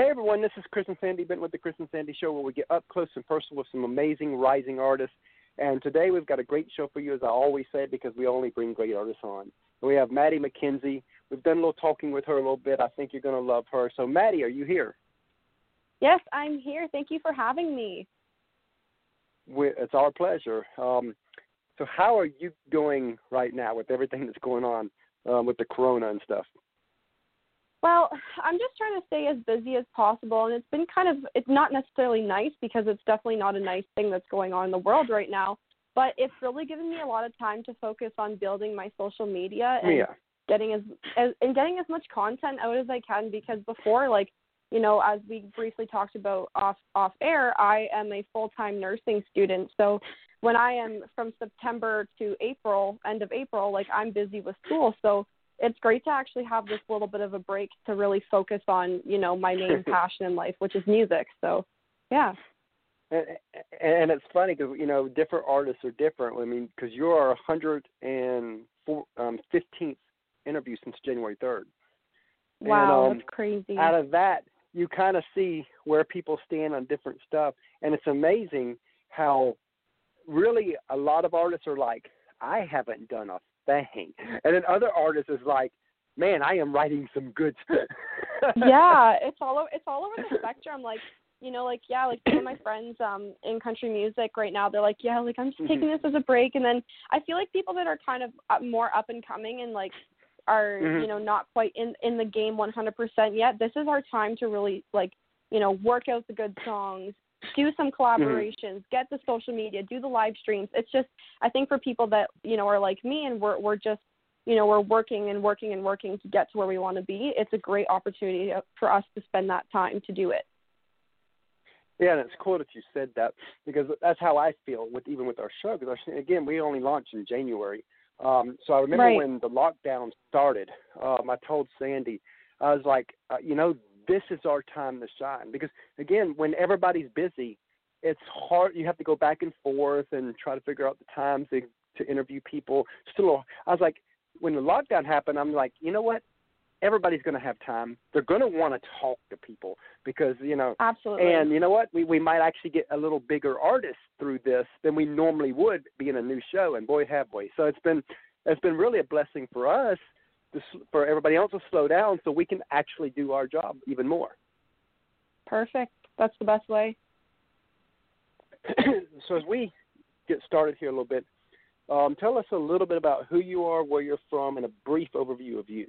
Hey everyone, this is Chris and Sandy Bent with the Chris and Sandy Show, where we get up close and personal with some amazing rising artists. And today we've got a great show for you, as I always say, because we only bring great artists on. We have Maddy McKenzie. We've done a little talking with her a little bit. I think you're going to love her. So, Maddy, are you here? Yes, I'm here. Thank you for having me. We, it's our pleasure. Um, so, how are you doing right now with everything that's going on um, with the corona and stuff? Well, I'm just trying to stay as busy as possible, and it's been kind of it's not necessarily nice because it's definitely not a nice thing that's going on in the world right now. But it's really given me a lot of time to focus on building my social media oh, and yeah. getting as, as and getting as much content out as I can because before, like you know, as we briefly talked about off off air, I am a full time nursing student, so when I am from September to April, end of April, like I'm busy with school, so it's great to actually have this little bit of a break to really focus on you know my main passion in life which is music. So yeah. And, and it's funny because you know different artists are different. I mean because you're our 115th um, interview since january 3rd wow and, um, that's crazy. out of that you kind of see where people stand on different stuff. And it's amazing how really a lot of artists are like i haven't done a thing. And then other artists is like, man, I am writing some good stuff. yeah, it's all over, it's all over the spectrum. Like, you know, like yeah, like some of my friends um in country music right now, they're like, yeah, like I'm just taking mm-hmm. this as a break. And then I feel like people that are kind of up, more up and coming and like are mm-hmm. you know not quite in in the game 100% yet. This is our time to really like you know work out the good songs, do some mm-hmm. collaborations, mm-hmm. get the social media, do the live streams. It's just I think for people that you know are like me and we're we're just you know we're working and working and working to get to where we want to be. It's a great opportunity for us to spend that time to do it. Yeah, and it's cool that you said that because that's how I feel with even with our show. Because again, we only launched in January, um, so I remember right. when the lockdown started. Um, I told Sandy, I was like, uh, you know, this is our time to shine. Because again, when everybody's busy, it's hard. You have to go back and forth and try to figure out the times to to interview people. Still, I was like, when the lockdown happened, I'm like, you know what? Everybody's going to have time. They're going to want to talk to people because you know. Absolutely. And you know what? We we might actually get a little bigger artists through this than we normally would being a new show. And boy, have we! So it's been it's been really a blessing for us to, for everybody else to slow down so we can actually do our job even more. Perfect. That's the best way. so as we get started here a little bit, um, tell us a little bit about who you are, where you're from, and a brief overview of you.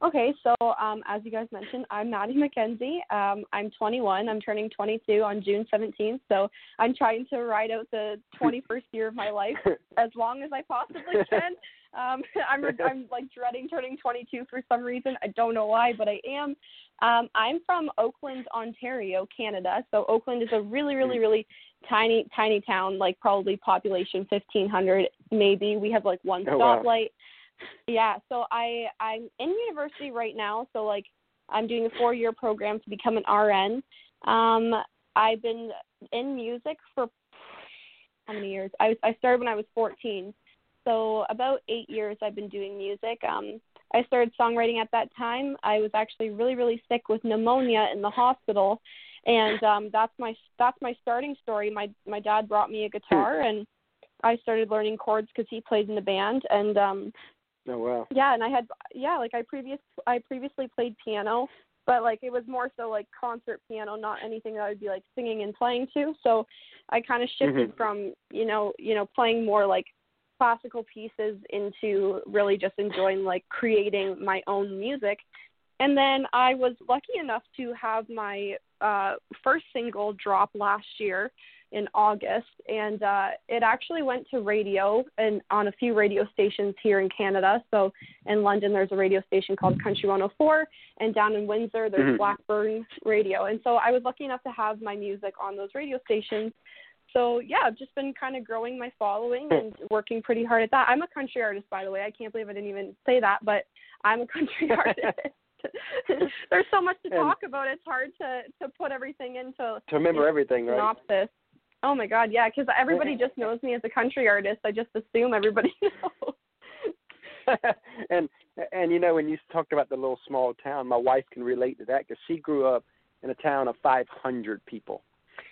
Okay, so um, as you guys mentioned, I'm Maddy McKenzie. Um, I'm 21. I'm turning 22 on June 17th. So I'm trying to ride out the 21st year of my life as long as I possibly can. Um, I'm I'm like dreading turning 22 for some reason. I don't know why, but I am. Um, I'm from Oakland, Ontario, Canada. So Oakland is a really, really, hmm. really tiny, tiny town. Like probably population 1,500, maybe. We have like one stoplight. Wow. Yeah. So I I'm in university right now. So like I'm doing a four year program to become an RN. Um, I've been in music for how many years? I I started when I was 14 so about eight years I've been doing music. Um, I started songwriting at that time. I was actually really really sick with pneumonia in the hospital, and um, that's my that's my starting story. My my dad brought me a guitar and I started learning chords because he played in the band and um Oh wow. Yeah, and I had yeah, like I previous I previously played piano, but like it was more so like concert piano, not anything that I would be like singing and playing to. So I kind of shifted mm-hmm. from, you know, you know, playing more like classical pieces into really just enjoying like creating my own music. And then I was lucky enough to have my uh, first single drop last year in August, and uh, it actually went to radio and on a few radio stations here in Canada. So in London, there's a radio station called Country 104, and down in Windsor, there's mm-hmm. Blackburn Radio. And so I was lucky enough to have my music on those radio stations so yeah, I've just been kind of growing my following and working pretty hard at that. I'm a country artist, by the way. I can't believe I didn't even say that, but I'm a country artist. There's so much to talk about. It's hard to to put everything into to remember everything, right? Synopsis. Oh my God, yeah, because everybody just knows me as a country artist. I just assume everybody knows. and and you know when you talked about the little small town, my wife can relate to that because she grew up in a town of 500 people,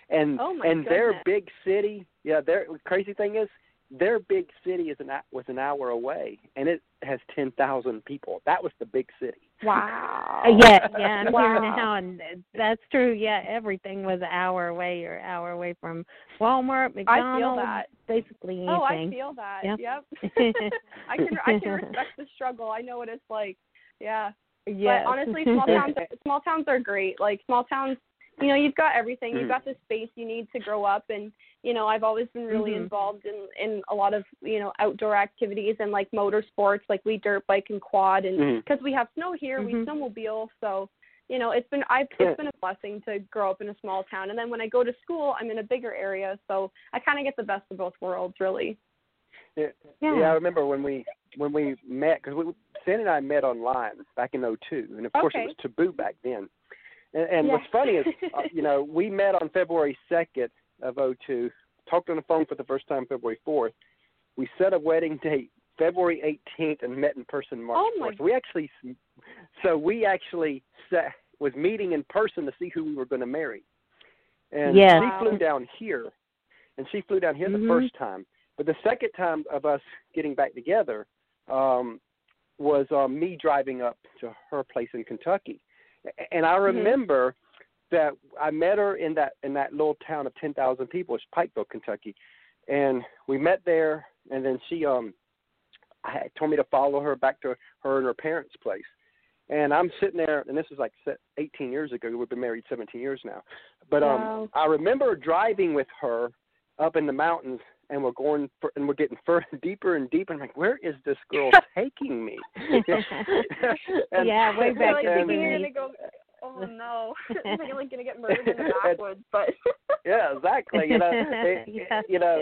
and oh and goodness. their big city, yeah, their crazy thing is their big city is an was an hour away, and it has 10,000 people. That was the big city. Wow. Yeah, yeah, I'm wow. here now, and that's true. Yeah, everything was an hour away or hour away from Walmart, I feel McDonald's, that. basically anything. Oh, I feel that. Yep. Yep. I can I can respect the struggle. I know what it's like. Yeah. Yes. But honestly, small towns small towns are great. Like small towns, you know, you've got everything. You've hmm. got the space you need to grow up and you know, I've always been really Mhm. involved in in a lot of, you know, outdoor activities and like motorsports, like we dirt bike and quad and because we have snow here, we Mhm. snowmobile, so you know, it's been I've it's been a blessing to grow up in a small town. And then when I go to school, I'm in a bigger area, so I kind of get the best of both worlds, really. Yeah, Yeah. yeah. I remember when we when we met because we Sandy and I met online back in '02, and of course Okay. it was taboo back then. And, and Yeah. what's funny is, uh, you know, we met on February 2nd of '02, talked on the phone for the first time February 4th. We set a wedding date February 18th and met in person March Oh, 4th. We actually, so we actually set, was meeting in person to see who we were going to marry. And Yes. she flew down here, and she flew down here Mhm. the first time. But the second time of us getting back together um, was um, me driving up to her place in Kentucky, and I remember that I met her in that in that little town of ten thousand people, it's Pikeville, Kentucky, and we met there, and then she um, I told me to follow her back to her and her parents' place. And I'm sitting there, and this is like se- 18 years ago. We've been married 17 years now. But um, Wow. I remember driving with her up in the mountains, and we're going for, and we're getting further deeper and deeper. And I'm like, where is this girl taking me? And- Yeah, way You're back like in the thinking you're beginning. gonna go. Oh no! It's like you're like gonna get murdered in the backwoods, but yeah, exactly. You know, it- Yeah. you know,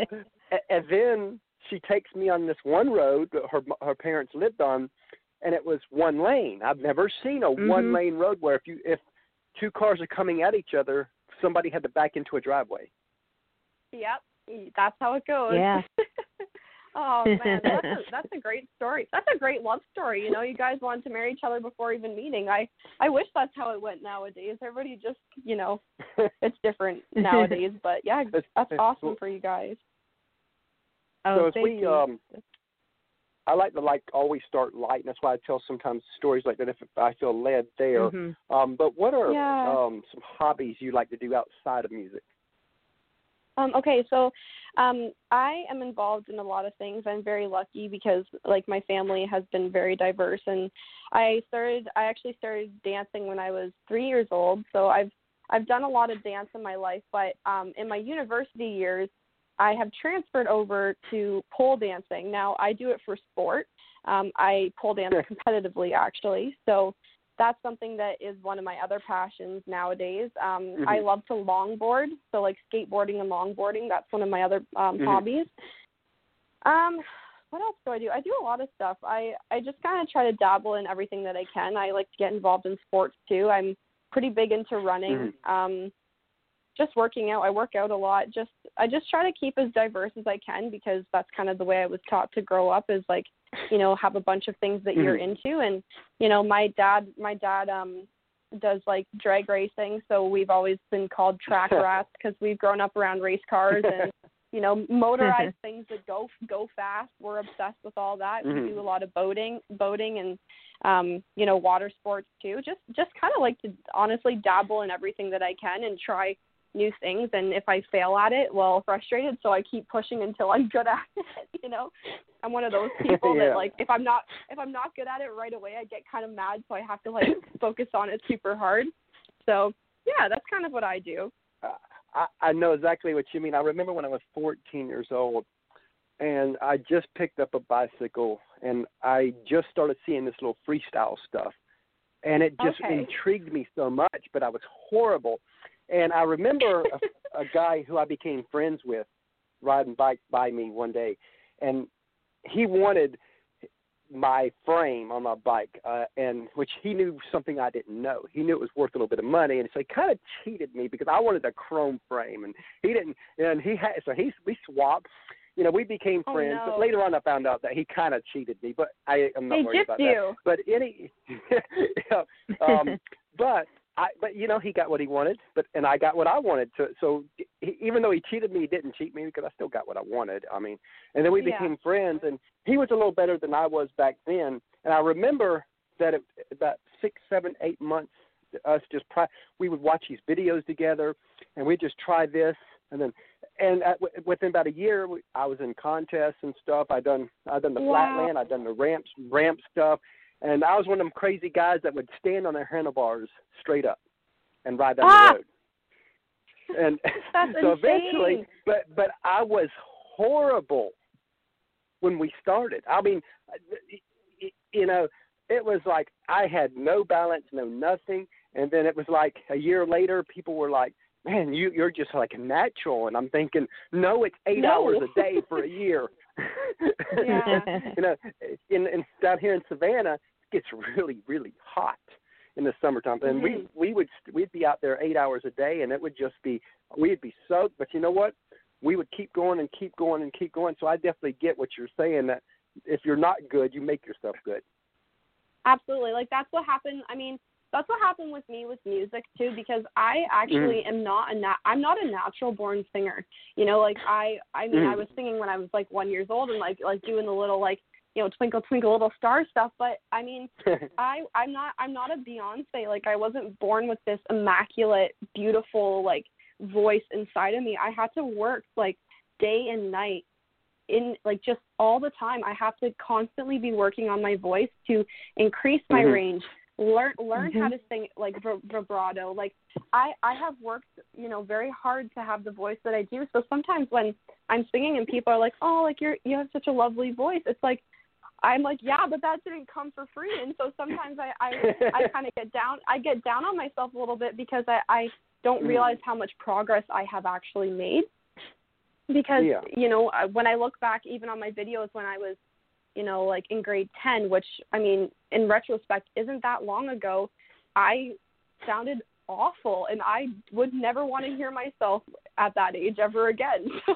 a- and then she takes me on this one road that her her parents lived on, and it was one lane. I've never seen a Mhm. one lane road where if you if two cars are coming at each other, somebody had to back into a driveway. yep, that's how it goes. Yeah. Oh man, that's a, that's a great story. That's a great love story. You know, you guys wanted to marry each other before even meeting. I I wish that's how it went nowadays. Everybody just you know it's different nowadays, but yeah, It's- that's it's- awesome for you guys. oh, so as thank we you. um I like to like always start light, and that's why I tell sometimes stories like that if I feel led there. Mhm. Um, but what are Yeah. um, some hobbies you like to do outside of music? Um, okay, so um, I am involved in a lot of things. I'm very lucky because like my family has been very diverse, and I started. I actually started dancing when I was three years old. So I've I've done a lot of dance in my life, but um, in my university years, I have transferred over to pole dancing. Now I do it for sport. Um, I pole dance competitively, actually. So that's something that is one of my other passions nowadays. Um, I Mhm. love to longboard, so like skateboarding and longboarding. That's one of my other um, Mhm. hobbies. Um, what else do I do? I do a lot of stuff. I I just kind of try to dabble in everything that I can. I like to get involved in sports too. I'm pretty big into running. Um, just working out. I work out a lot. Just I just try to keep as diverse as I can because that's kind of the way I was taught to grow up. Is like, you know, have a bunch of things that you're into. And you know, my dad, my dad um does like drag racing, so we've always been called track rats because we've grown up around race cars and you know motorized things that go go fast. We're obsessed with all that. Mhm. We do a lot of boating, boating and um, you know, water sports too. Just just kind of like to honestly dabble in everything that I can and try new things and if I fail at it, well, frustrated, so I keep pushing until I'm good at it, you know. I'm one of those people Yeah. that like if I'm not if I'm not good at it right away, I get kind of mad, so I have to like focus on it super hard. So, yeah, that's kind of what I do. Uh, I, I know exactly what you mean. I remember when I was 14 years old, and I just picked up a bicycle, and I just started seeing this little freestyle stuff, and it just Okay. intrigued me so much. But I was horrible, and I remember a, a guy who I became friends with riding bike by me one day, and he wanted my frame on my bike, uh, and which he knew something I didn't know. He knew it was worth a little bit of money, and so he kind of cheated me because I wanted a chrome frame, and he didn't. And he had so he we swapped, you know, we became Oh, friends. no. But later on, I found out that he kind of cheated me. But I, I'm not They worried about you. that. But any, yeah, um, but I, but you know, he got what he wanted. But and I got what I wanted. So, so he, even though he cheated me, he didn't cheat me because I still got what I wanted. I mean, and then we Yeah. became friends, and he was a little better than I was back then. And I remember that it, about six, seven, eight months, us just pri- we would watch these videos together, and we just try this, and then, and at, within about a year, we, I was in contests and stuff. I done I done the Wow. flatland, I done the ramps, ramp stuff, and I was one of them crazy guys that would stand on their handlebars straight up and ride down Ah! the road. And so eventually, insane. but but I was horrible when we started. I mean, you know, it was like I had no balance, no nothing, and then it was like a year later, people were like, "Man, you you're just like a natural," and I'm thinking, "No, it's eight No. hours a day for a year." Yeah. you know, in, in down here in Savannah, it gets really really hot in the summertime, and we Mhm. we would we'd be out there eight hours a day, and it would just be we'd be soaked. But you know what? We would keep going and keep going and keep going. So I definitely get what you're saying that if you're not good, you make yourself good. Absolutely. Like that's what happened. I mean, that's what happened with me with music too because I actually Mm. am not a nat- I'm not a natural born singer. You know, like I I mean, Mm. I was singing when I was like 1 years old and like like doing the little like, you know, twinkle twinkle little star stuff, but I mean, I I'm not I'm not a Beyonce. Like I wasn't born with this immaculate, beautiful like voice inside of me. I had to work like day and night in like just all the time. I have to constantly be working on my voice to increase my Mhm. range, learn learn how Mhm. to sing like vibrato. Like I I have worked, you know, very hard to have the voice that I do. So sometimes when I'm singing and people are like, "Oh, like you're you have such a lovely voice." It's like I'm like, "Yeah, but that didn't come for free." And so sometimes I I I kind of get down I get down on myself a little bit because I I don't Mm. realize how much progress I have actually made. Because Yeah. you know, when I look back even on my videos when I was you know, like in grade 10, which I mean, in retrospect isn't that long ago, I sounded awful and I would never want to hear myself at that age ever again.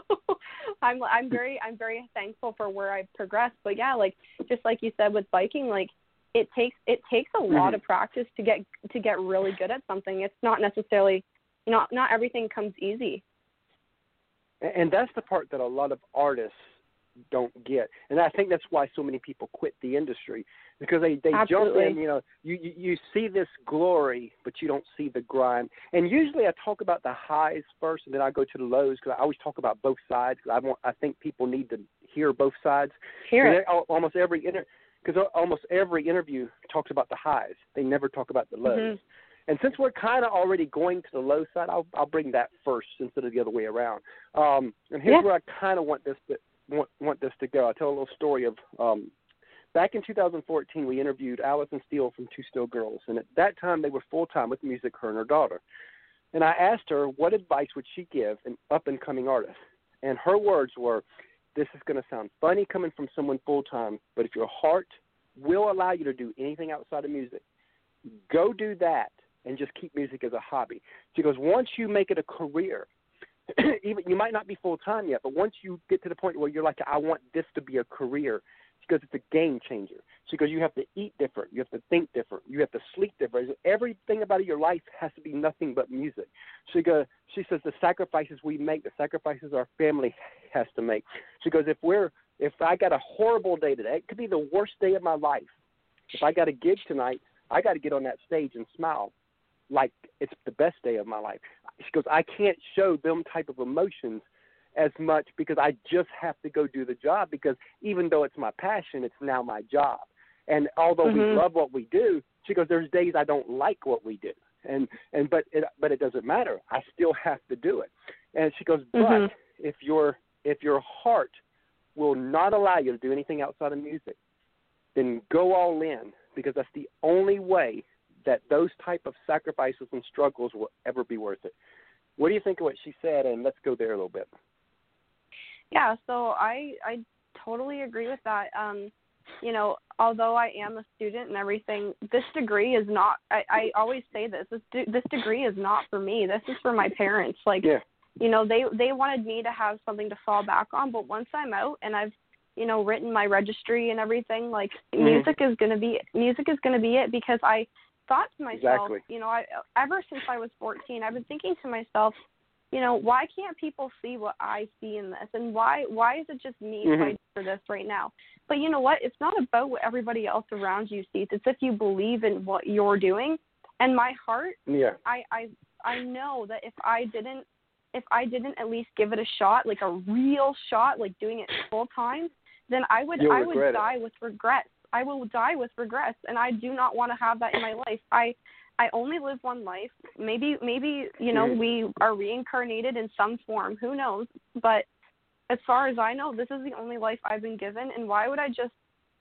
So I'm I'm very I'm very thankful for where I've progressed. But yeah, like just like you said with biking, like it takes it takes a lot Mhm. of practice to get to get really good at something. It's not necessarily you know, not everything comes easy. And- and that's the part that a lot of artists don't get and i think that's why so many people quit the industry because they they jump in you know you, you you see this glory but you don't see the grind and usually i talk about the highs first and then i go to the lows because i always talk about both sides. Cause i want i think people need to hear both sides Hear it. al- almost every inter because almost every interview talks about the highs they never talk about the lows Mhm. and since we're kind of already going to the low side, I'll I'll bring that first instead of the other way around. Um, and here's Yeah. where I kind of want this to want, want this to go. I'll tell a little story of um, back in 2014. We interviewed Allison Steele from Two Still Girls, and at that time they were full time with music, her and her daughter. And I asked her what advice would she give an up and coming artist, and her words were, "This is going to sound funny coming from someone full time, but if your heart will allow you to do anything outside of music, go do that." and just keep music as a hobby. She goes, once you make it a career, even you might not be full time yet, but once you get to the point where you're like, I want this to be a career, goes, it's a game changer. She goes, you have to eat different, you have to think different, you have to sleep different. Everything about your life has to be nothing but music. She goes, she says the sacrifices we make, the sacrifices our family has to make. She goes, if we're if I got a horrible day today, it could be the worst day of my life. If I got a gig tonight, I got to get on that stage and smile like it's the best day of my life. She goes, I can't show them type of emotions as much because I just have to go do the job because even though it's my passion, it's now my job. And although Mhm. we love what we do, she goes, there's days I don't like what we do. And and but it but it doesn't matter. I still have to do it. And she goes, but Mhm. if your if your heart will not allow you to do anything outside of music, then go all in because that's the only way that those type of sacrifices and struggles will ever be worth it. What do you think of what she said? And let's go there a little bit. Yeah, so I I totally agree with that. Um, you know, although I am a student and everything, this degree is not. I, I always say this. This de- this degree is not for me. This is for my parents. Like Yeah. you know they they wanted me to have something to fall back on but once i'm out and i've you know written my registry and everything like Mhm. music is going to be music is going to be it because i thought to myself Exactly. you know i ever since i was 14 i've been thinking to myself you know why can't people see what i see in this and why why is it just me Mhm. fighting for this right now but you know what it's not about what everybody else around you sees it's if you believe in what you're doing and my heart Yeah. I I I know that if I didn't if I didn't at least give it a shot, like a real shot, like doing it full time, then I would You'll I would it. die with regrets. I will die with regrets and I do not want to have that in my life. I I only live one life. Maybe maybe, you know, Mhm. we are reincarnated in some form, who knows? But as far as I know, this is the only life I've been given and why would I just,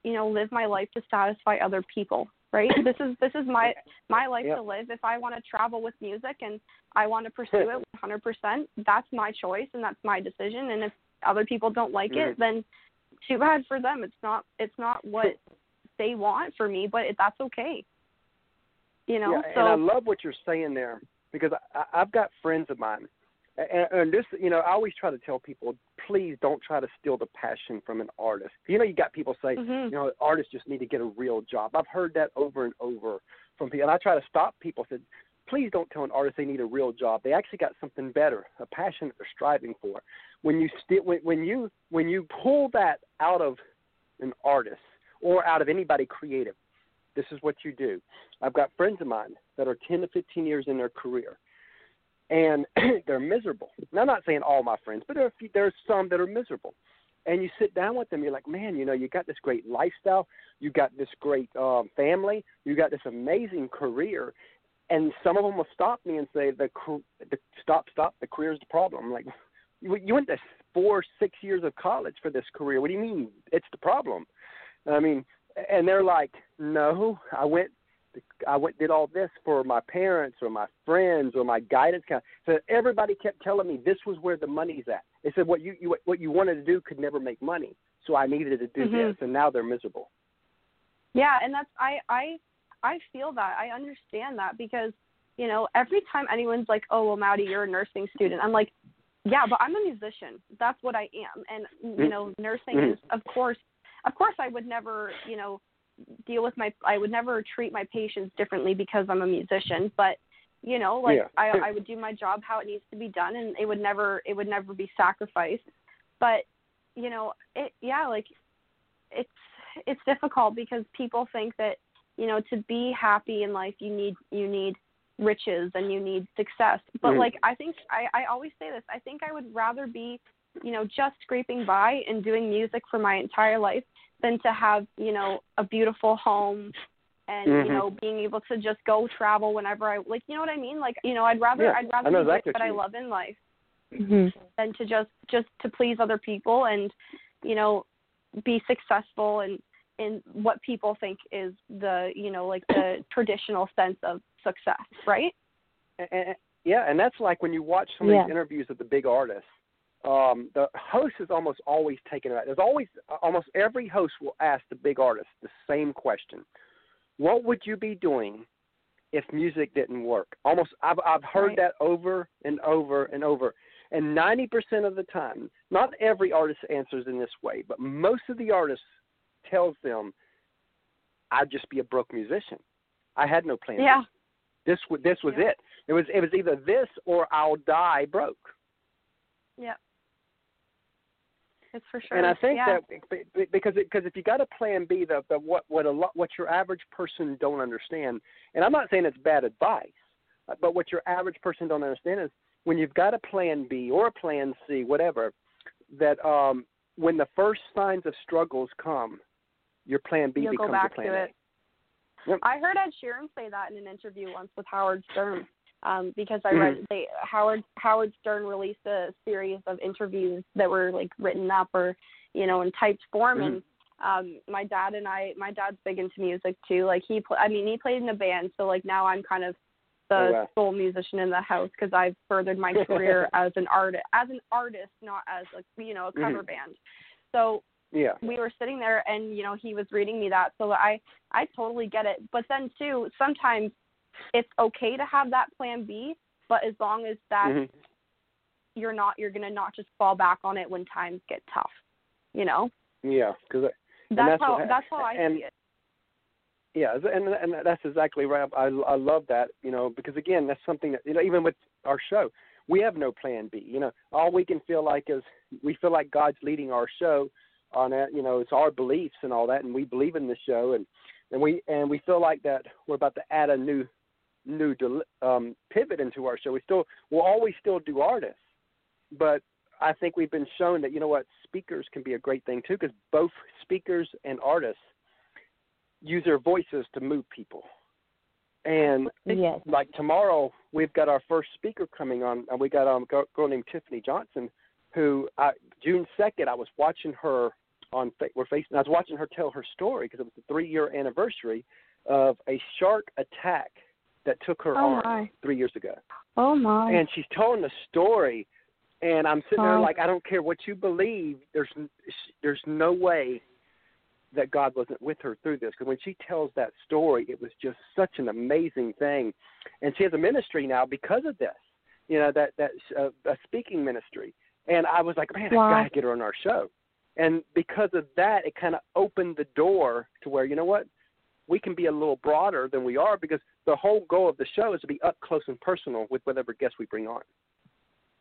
you know, live my life to satisfy other people? Right? this is this is my my life Yep. to live. If I want to travel with music and I want to pursue it 100%, that's my choice and that's my decision. And if other people don't like Mhm. it, then too bad for them. It's not it's not what they want for me, but it, that's okay. You know, yeah, so and I love what you're saying there because I, I've got friends of mine, and, and this, you know, I always try to tell people, please don't try to steal the passion from an artist. You know, you got people say, Mhm. you know, artists just need to get a real job. I've heard that over and over from people, and I try to stop people. Said, please don't tell an artist they need a real job. They actually got something better, a passion that they're striving for. When you sti- when, when you when you pull that out of an artist or out of anybody creative, this is what you do. I've got friends of mine that are 10 to 15 years in their career, and they're miserable. And I'm not saying all my friends, but there are few, there's some that are miserable. And you sit down with them, you're like, man, you know, you got this great lifestyle, you got this great um, family, you got this amazing career, and some of them will stop me and say, the, the stop, stop, the career's the problem. I'm like, you, you went to four, six years of college for this career. What do you mean it's the problem? I mean, and they're like, no, I went, I went did all this for my parents or my friends or my guidance counselor. So everybody kept telling me this was where the money's at. They said what you, you what you wanted to do could never make money, so I needed to do Mhm. this, and now they're miserable. Yeah, and that's I I I feel that. I understand that because, you know, every time anyone's like, "Oh, well, Maddy, you're a nursing student." I'm like, "Yeah, but I'm a musician. That's what I am." And you know, nursing Mhm. is of course of course I would never, you know, deal with my I would never treat my patients differently because I'm a musician, but you know, like Yeah. I I would do my job how it needs to be done and it would never it would never be sacrificed. But, you know, it yeah, like it's it's difficult because people think that you know to be happy in life you need you need riches and you need success but Mhm. like i think i i always say this i think i would rather be you know just scraping by and doing music for my entire life than to have you know a beautiful home and Mhm. you know being able to just go travel whenever i like you know what i mean like you know i'd rather Yeah, i'd rather I know be doing what what i love in life Mhm. than to just just to please other people and you know be successful in in what people think is the you know like the traditional sense of success right And, and, yeah, and that's like when you watch some of Yeah. these interviews of the big artists. Um, the host is almost always taken out. There's always almost every host will ask the big artist the same question: What would you be doing if music didn't work? Almost, I've I've heard Right. that over and over and over. And 90% of the time, not every artist answers in this way, but most of the artists tells them, "I'd just be a broke musician. I had no plan." Yeah This w- this was Yeah. it. It was it was either this or I'll die broke. yeah it's for sure And I think yeah. that be- be- because because if you got a plan B, the, the what what a lot what your average person don't understand, and I'm not saying it's bad advice, uh, but what your average person don't understand is when you've got a plan B or a plan C, whatever, that um, when the first signs of struggles come, your plan B you'll becomes go back your plan to A. it Yep. i heard ed sheeran say that in an interview once with howard stern um because i read they howard howard stern released a series of interviews that were like written up or you know in typed form and um my dad and I my dad's big into music too like he pl- I mean he played in a band so like now I'm kind of the Oh, wow. sole musician in the house because I've furthered my career as an artist as an artist not as like you know a cover Mhm. band so Yeah. we were sitting there and you know he was reading me that so I I totally get it but then too sometimes it's okay to have that plan B but as long as that Mhm. you're not you're gonna not just fall back on it when times get tough. You know. Yeah, because that's, that's how that's how I and- see it. Yeah, and and that's exactly right. I I love that, you know, because again, that's something that you know, even with our show, we have no plan B. You know, all we can feel like is we feel like God's leading our show on that. You know, it's our beliefs and all that, and we believe in the show, and and we and we feel like that we're about to add a new new del- um, pivot into our show. We still we'll always still do artists, but I think we've been shown that you know what speakers can be a great thing too, because both speakers and artists use their voices to move people. And Yes. like tomorrow, we've got our first speaker coming on, and we got um, a girl, girl named Tiffany Johnson, who I, June second, I was watching her on we're facing. I was watching her tell her story because it was the three year anniversary of a shark attack that took her Oh arm my. three years ago Oh my. and she's telling the story and i'm sitting there like i don't care what you believe there's there's no way that god wasn't with her through this because when she tells that story it was just such an amazing thing and she has a ministry now because of this you know that that uh, a speaking ministry and i was like man Wow. i gotta get her on our show and because of that it kind of opened the door to where you know what we can be a little broader than we are because the whole goal of the show is to be up close and personal with whatever guest we bring on.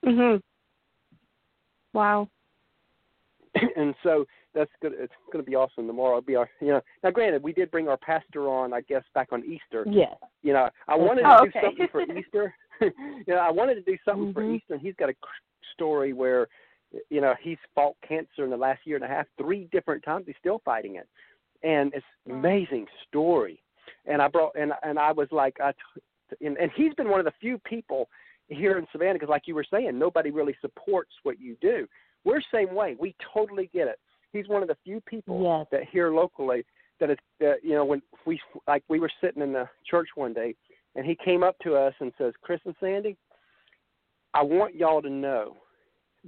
Mhm. Wow. and so that's good. It's going to be awesome tomorrow. It'll be our, you know. Now, granted, we did bring our pastor on, I guess, back on Easter. Yes. You know, I wanted Oh, to do something for Easter. you know, I wanted to do something for Mhm. Easter. And he's got a c- story where, you know, he's fought cancer in the last year and a half, three different times. He's still fighting it, and it's an amazing story. And I brought and and I was like, I, t- and, and he's been one of the few people here in Savannah because, like you were saying, nobody really supports what you do. We're same way. We totally get it. He's one of the few people Yes. that here locally that is that you know when we like we were sitting in the church one day and he came up to us and says, "Chris and Sandy, I want y'all to know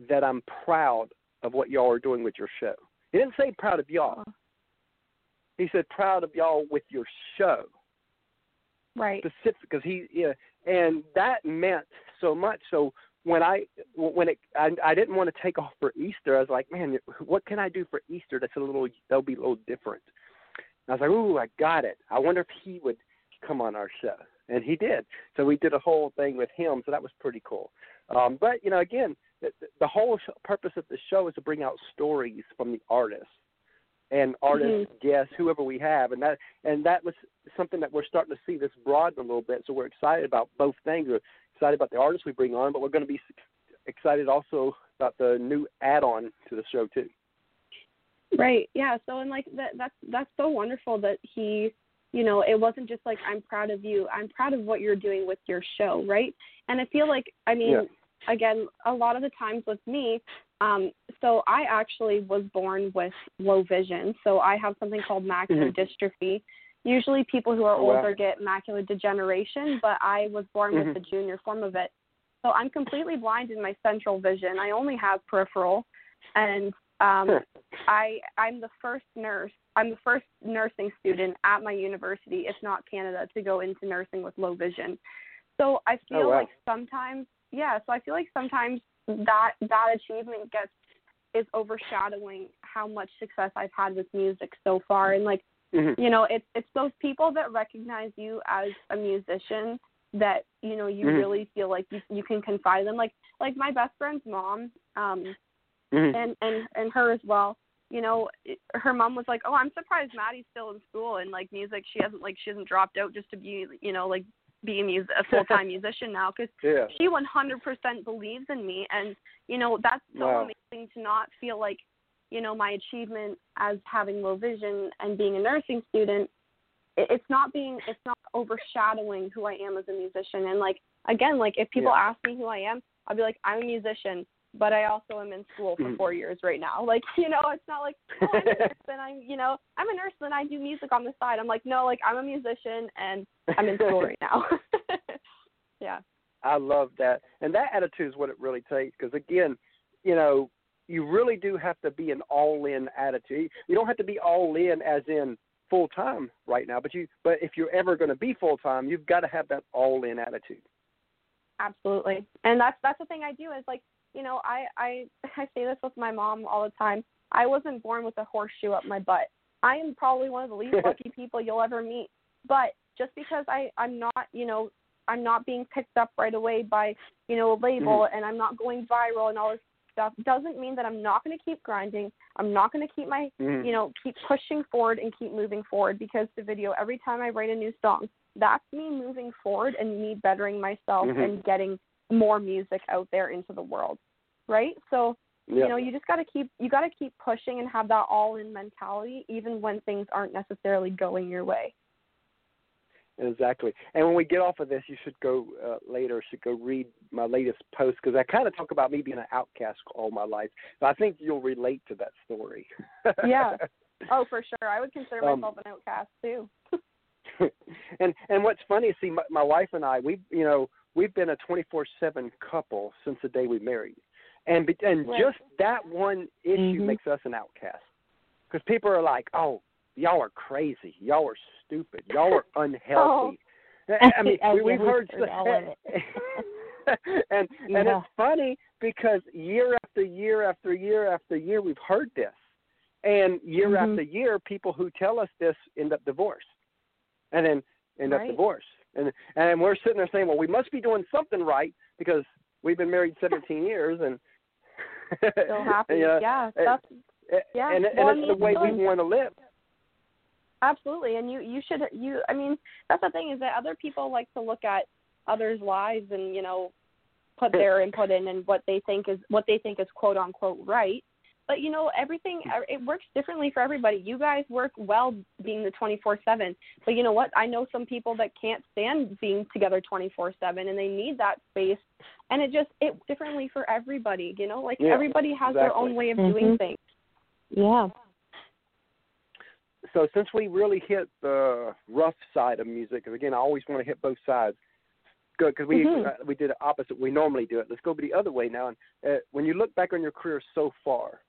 that I'm proud of what y'all are doing with your show." He didn't say proud of y'all. Uh-huh. He said proud of y'all with your show Right. specific because he yeah, and that meant so much. So when I when it I, I didn't want to take off for Easter, I was like, man, what can I do for Easter that's a little that'll be a little different. And I was like, ooh, I got it. I wonder if he would come on our show, and he did. So we did a whole thing with him. So that was pretty cool. Um, but you know, again, the, the whole sh- purpose of the show is to bring out stories from the artists and artists, guests, whoever we have, and that and that was something that we're starting to see this broaden a little bit. So we're excited about both things. Excited about the artists we bring on, but we're going to be excited also about the new add-on to the show too. Right. Yeah. So and like that that's that's so wonderful that he you know, it wasn't just like I'm proud of you. I'm proud of what you're doing with your show, right? And I feel like I mean, Yeah. again, a lot of the times with me, um, so I actually was born with low vision. So I have something called macular dystrophy. Usually people who are Oh, wow. older get macular degeneration, but I was born Mhm. with the junior form of it. So I'm completely blind in my central vision. I only have peripheral and um Huh. I I'm the first nurse. I'm the first nursing student at my university, if not Canada, to go into nursing with low vision. So I feel Oh, wow. like sometimes, yeah. So I feel like sometimes that that achievement gets is overshadowing how much success I've had with music so far, and like Mhm. you know, it's it's those people that recognize you as a musician that you know you Mhm. really feel like you you can confide in them. Like like my best friend's mom. Um, Mhm. and and and her as well you know it- her mom was like oh i'm surprised maddy's still in school and like music she hasn't like she hasn't dropped out just to be you know like be a music a full time musician now because yeah. she 100% believes in me and you know that's so Wow. amazing to not feel like you know my achievement as having low vision and being a nursing student it's not being it's not overshadowing who i am as a musician and like again like if people Yeah. ask me who i am i'll be like i'm a musician but i also am in school for Mhm. four years right now like you know it's not like oh i'm a nurse and i'm you know i'm a nurse and i do music on the side i'm like no like i'm a musician and i'm in school right now yeah I love that, and that attitude is what it really takes. Because again, you know, you really do have to be an all-in attitude. You don't have to be all in as in full time right now, but you but if you're ever going to be full time, you've got to have that all-in attitude. Absolutely. And that's that's the thing I do is like you know, I I I say this with my mom all the time. I wasn't born with a horseshoe up my butt. I am probably one of the least lucky people you'll ever meet. But just because I I'm not, you know, I'm not being picked up right away by, you know, a label Mhm. and I'm not going viral and all this stuff doesn't mean that I'm not going to keep grinding. I'm not going to keep my, Mhm. you know, keep pushing forward and keep moving forward because the video every time I write a new song, that's me moving forward and me bettering myself Mhm. and getting more music out there into the world. Right? So yeah. you know you just got to keep you got to keep pushing and have that all in mentality even when things aren't necessarily going your way Exactly. And when we get off of this, you should go uh, later. Should go read my latest post because I kind of talk about me being an outcast all my life. But I think you'll relate to that story. Yeah. oh for sure i would consider Um, myself an outcast too and and what's funny is see my, my wife and I we you know we've been a 24/7 couple since the day we married. And and Right. just that one issue Mhm. makes us an outcast. Cuz people are like, "Oh, y'all are crazy. Y'all are stupid. Y'all are unhealthy." I I mean, Oh, we, we've we've heard, heard all of it. and and it's funny because year after year after year after year we've heard this, and year Mhm. after year people who tell us this end up divorced, and then end up Right. divorced, and and we're sitting there saying, well, we must be doing something right because we've been married 17 years and still happy you know, yeah that's Yeah. and, Well, and it's mean, the way we want to live. Absolutely and you you should you i mean that's the thing is that other people like to look at others lives and you know put their input in and what they think is what they think is quote unquote right. But you know everything it works differently for everybody. You guys work well being the 24/7 but you know what? I know some people that can't stand being together 24/7 and they need that space and it just it differently for everybody you know? Like Yeah, everybody has their own way of doing Mhm. things. Yeah. So since we really hit the rough side of music, because again, I always want to hit both sides. Good, because we Mhm. uh, we did the opposite. We normally do it. Let's go the other way now. And uh, when you look back on your career so far,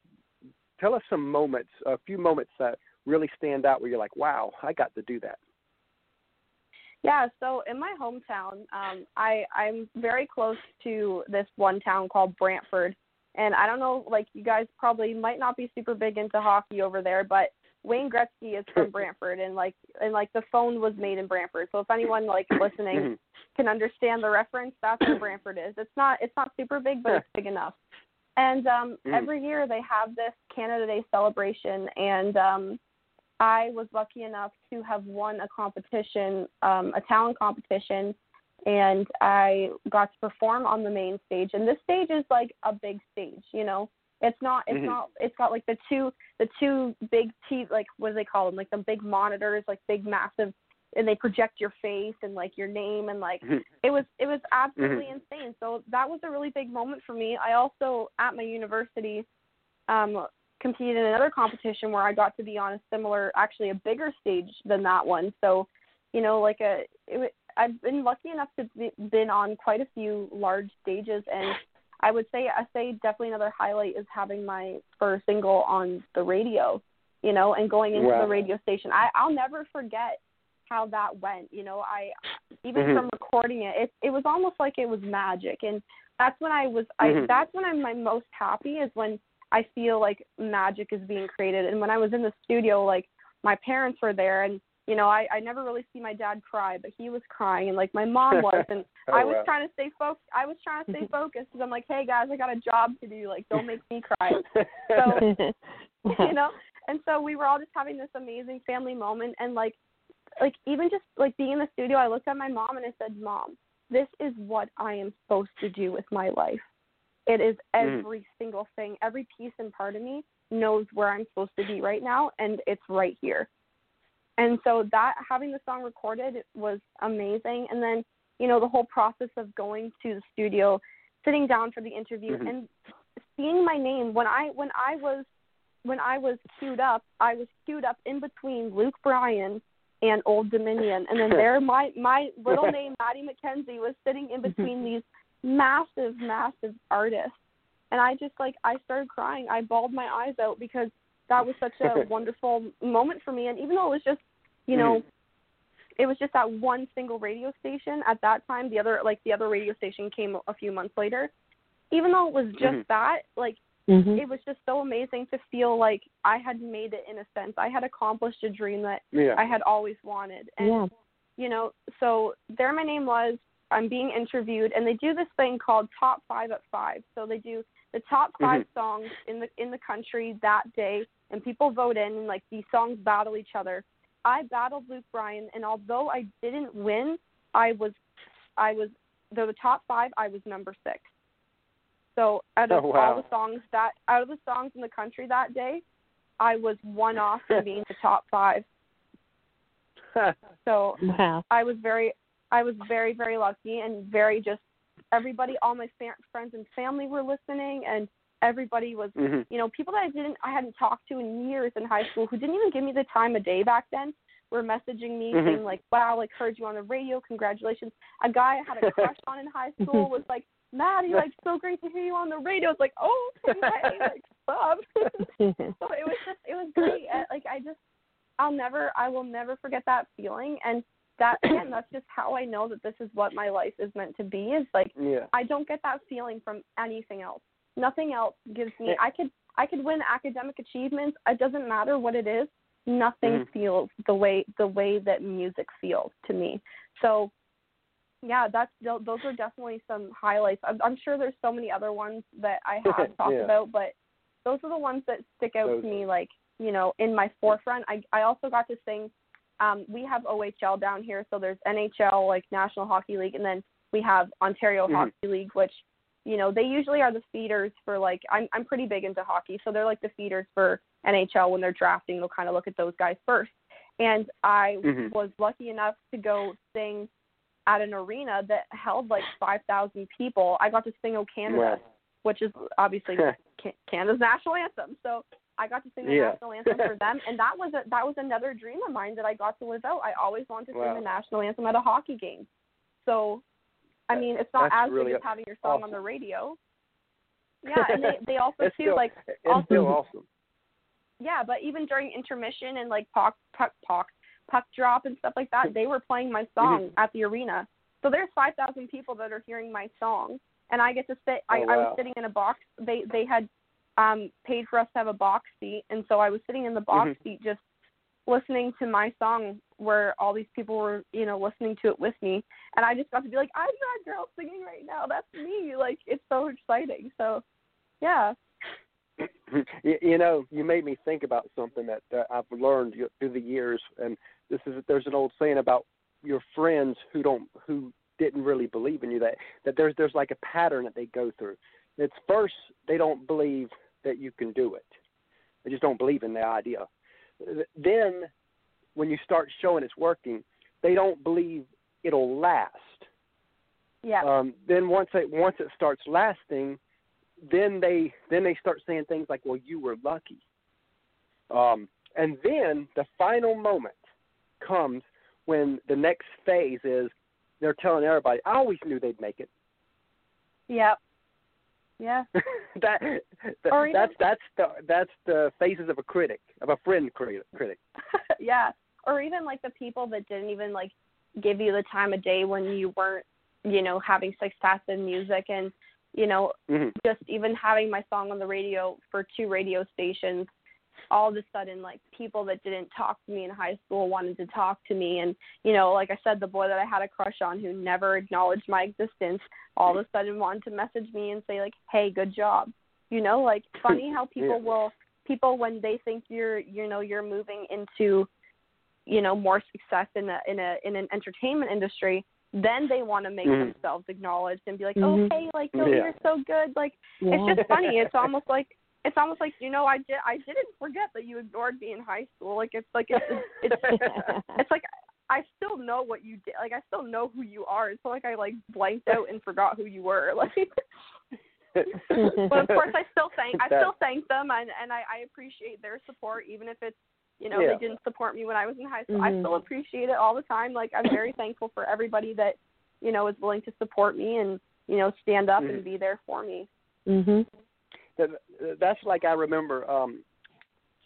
tell us some moments, a few moments that really stand out where you're like, "Wow, I got to do that." Yeah, so in my hometown, um, I I'm very close to this one town called Brantford, and I don't know, like you guys probably might not be super big into hockey over there, but Wayne Gretzky is from Brantford, and like and like the phone was made in Brantford. So if anyone like listening Mhm. can understand the reference, that's where Brantford is. It's not it's not super big, but it's big enough. And um Mhm. every year they have this Canada Day celebration and um I was lucky enough to have won a competition, um, a talent competition, and I got to perform on the main stage. And this stage is like a big stage, you know. It's not. It's Mhm. not. It's got like the two, the two big T, like what do they call them? Like the big monitors, like big massive, and they project your face and like your name and like Mhm. it was it was absolutely Mhm. insane. So that was a really big moment for me. I also at my university um competed in another competition where I got to be on a similar actually a bigger stage than that one. So, you know, like a it, I've been lucky enough to be been on quite a few large stages and I would say I say definitely another highlight is having my first single on the radio, you know, and going into Wow. the radio station. I I'll never forget how that went. You know, I even Mhm. from recording it, it it was almost like it was magic, and that's when I was. Mhm. I that's when I'm my most happy is when I feel like magic is being created. And when I was in the studio, like my parents were there, and you know, I I never really see my dad cry, but he was crying, and like my mom was, and Oh, I was wow. trying to stay focused. I was trying to stay focused because I'm like, hey guys, I got a job to do. Like, don't make me cry. So you know and so we were all just having this amazing family moment and like like even just like being in the studio i looked at my mom and i said mom this is what i am supposed to do with my life it is Mm. every single thing every piece and part of me knows where i'm supposed to be right now and it's right here and so that having the song recorded was amazing. And then you know the whole process of going to the studio sitting down for the interview Mhm. and seeing my name when i when i was when I was queued up, I was queued up in between Luke Bryan and Old Dominion, and then there my my little name Maddy McKenzie was sitting in between these massive, massive artists, and I just like I started crying. I bawled my eyes out because that was such a wonderful moment for me, and even though it was just you know. It was just that one single radio station at that time. The other, like the other radio station, came a few months later even though it was just Mhm. that, like Mhm. it was just so amazing to feel like I had made it in a sense. I had accomplished a dream that Yeah. I had always wanted. And yeah. you know, so there my name was. I'm being interviewed, and they do this thing called Top Five at Five. So they do the top 5 Mhm. songs in the in the country that day, and people vote in, and like these songs battle each other. I battled Luke Bryan, and although I didn't win, I was, I was, though the top five, I was number six. So out of Oh, wow. all the songs that out of the songs in the country that day, I was one off from being the top five. So Wow. I was very I was very very lucky and very just everybody all my fa- friends and family were listening and everybody was Mhm. you know people that I didn't I hadn't talked to in years in high school who didn't even give me the time of day back then were messaging me Mhm. saying like wow like heard you on the radio congratulations a guy I had a crush on in high school was like Maddy like so great to hear you on the radio it's like oh okay like stop so it was just it was great like I just I'll never I will never forget that feeling and that again that's just how I know that this is what my life is meant to be is like yeah. I don't get that feeling from anything else. Nothing else gives me I could I could win academic achievements. It doesn't matter what it is. Nothing Mhm. feels the way the way that music feels to me. So yeah, that's those are definitely some highlights. I'm, I'm sure there's so many other ones that I have talked Yeah. about, but those are the ones that stick out Those- to me like you know in my forefront. I I also got to sing. Um, we have OHL down here, so there's NHL like National Hockey League, and then we have Ontario Mhm. Hockey League, which you know they usually are the feeders for like I'm I'm pretty big into hockey, so they're like the feeders for NHL when they're drafting. They'll kind of look at those guys first. And I Mhm. was lucky enough to go sing at an arena that held like 5,000 people. I got to sing "O Canada," Wow. which is obviously Canada's national anthem. So I got to sing the Yeah. national anthem for them, and that was a, that was another dream of mine that I got to live out. I always wanted to Wow. sing the national anthem at a hockey game. So, I mean, it's not as really big as having your song on the radio. Yeah, and they they also it's too still, like it's also- still awesome. yeah, but even during intermission and like puck puck puck puck drop and stuff like that, they were playing my song Mhm. at the arena. So there's five thousand people that are hearing my song, and I get to sit. I, Oh, I was sitting in a box. They they had um paid for us to have a box seat, and so I was sitting in the box Mhm. seat just listening to my song where all these people were you know listening to it with me and i just got to be like i'm that girl singing right now that's me like it's so exciting so yeah you, know, you made me think about something that I've learned through the years, and this is there's an old saying about your friends who don't who didn't really believe in you that that there's there's like a pattern that they go through. It's first they don't believe that you can do it. They just don't believe in the idea. Then when you start showing it's working, they don't believe it'll last. yeah Um, then once it once it starts lasting, then they then they start saying things like, "Well, you were lucky." Um, and then the final moment comes when the next phase is they're telling everybody, "I always knew they'd make it." yeah yeah that, that even- that's that's the that's the phases of a critic of a friend critic. critic. yeah. Or even like the people that didn't even like give you the time of day when you weren't, you know, having success in music and, you know, Mhm. just even having my song on the radio for two radio stations, all of a sudden like people that didn't talk to me in high school wanted to talk to me and, you know, like I said, the boy that I had a crush on who never acknowledged my existence all of a sudden wanted to message me and say like, Hey, good job. You know, like funny how people Yeah. will people when they think you're you know, you're moving into you know more success in a in a in an entertainment industry then they want to make Mhm. themselves acknowledged and be like Mhm. oh hey like Joey, Yeah. you're so good like Yeah. it's just funny it's almost like it's almost like you know i did i didn't forget that you ignored me in high school like it's like it's it's, it's it's like I still know what you did. Like I still know who you are. It's not like I like blanked out and forgot who you were. Like, but of course I still thank I still thank them and and I, I appreciate their support even if it's you know Yeah. they didn't support me when I was in high school. I Mhm. still appreciate it all the time. Like I'm very thankful for everybody that you know is willing to support me and you know stand up Mhm. and be there for me. mhm. that's like I remember um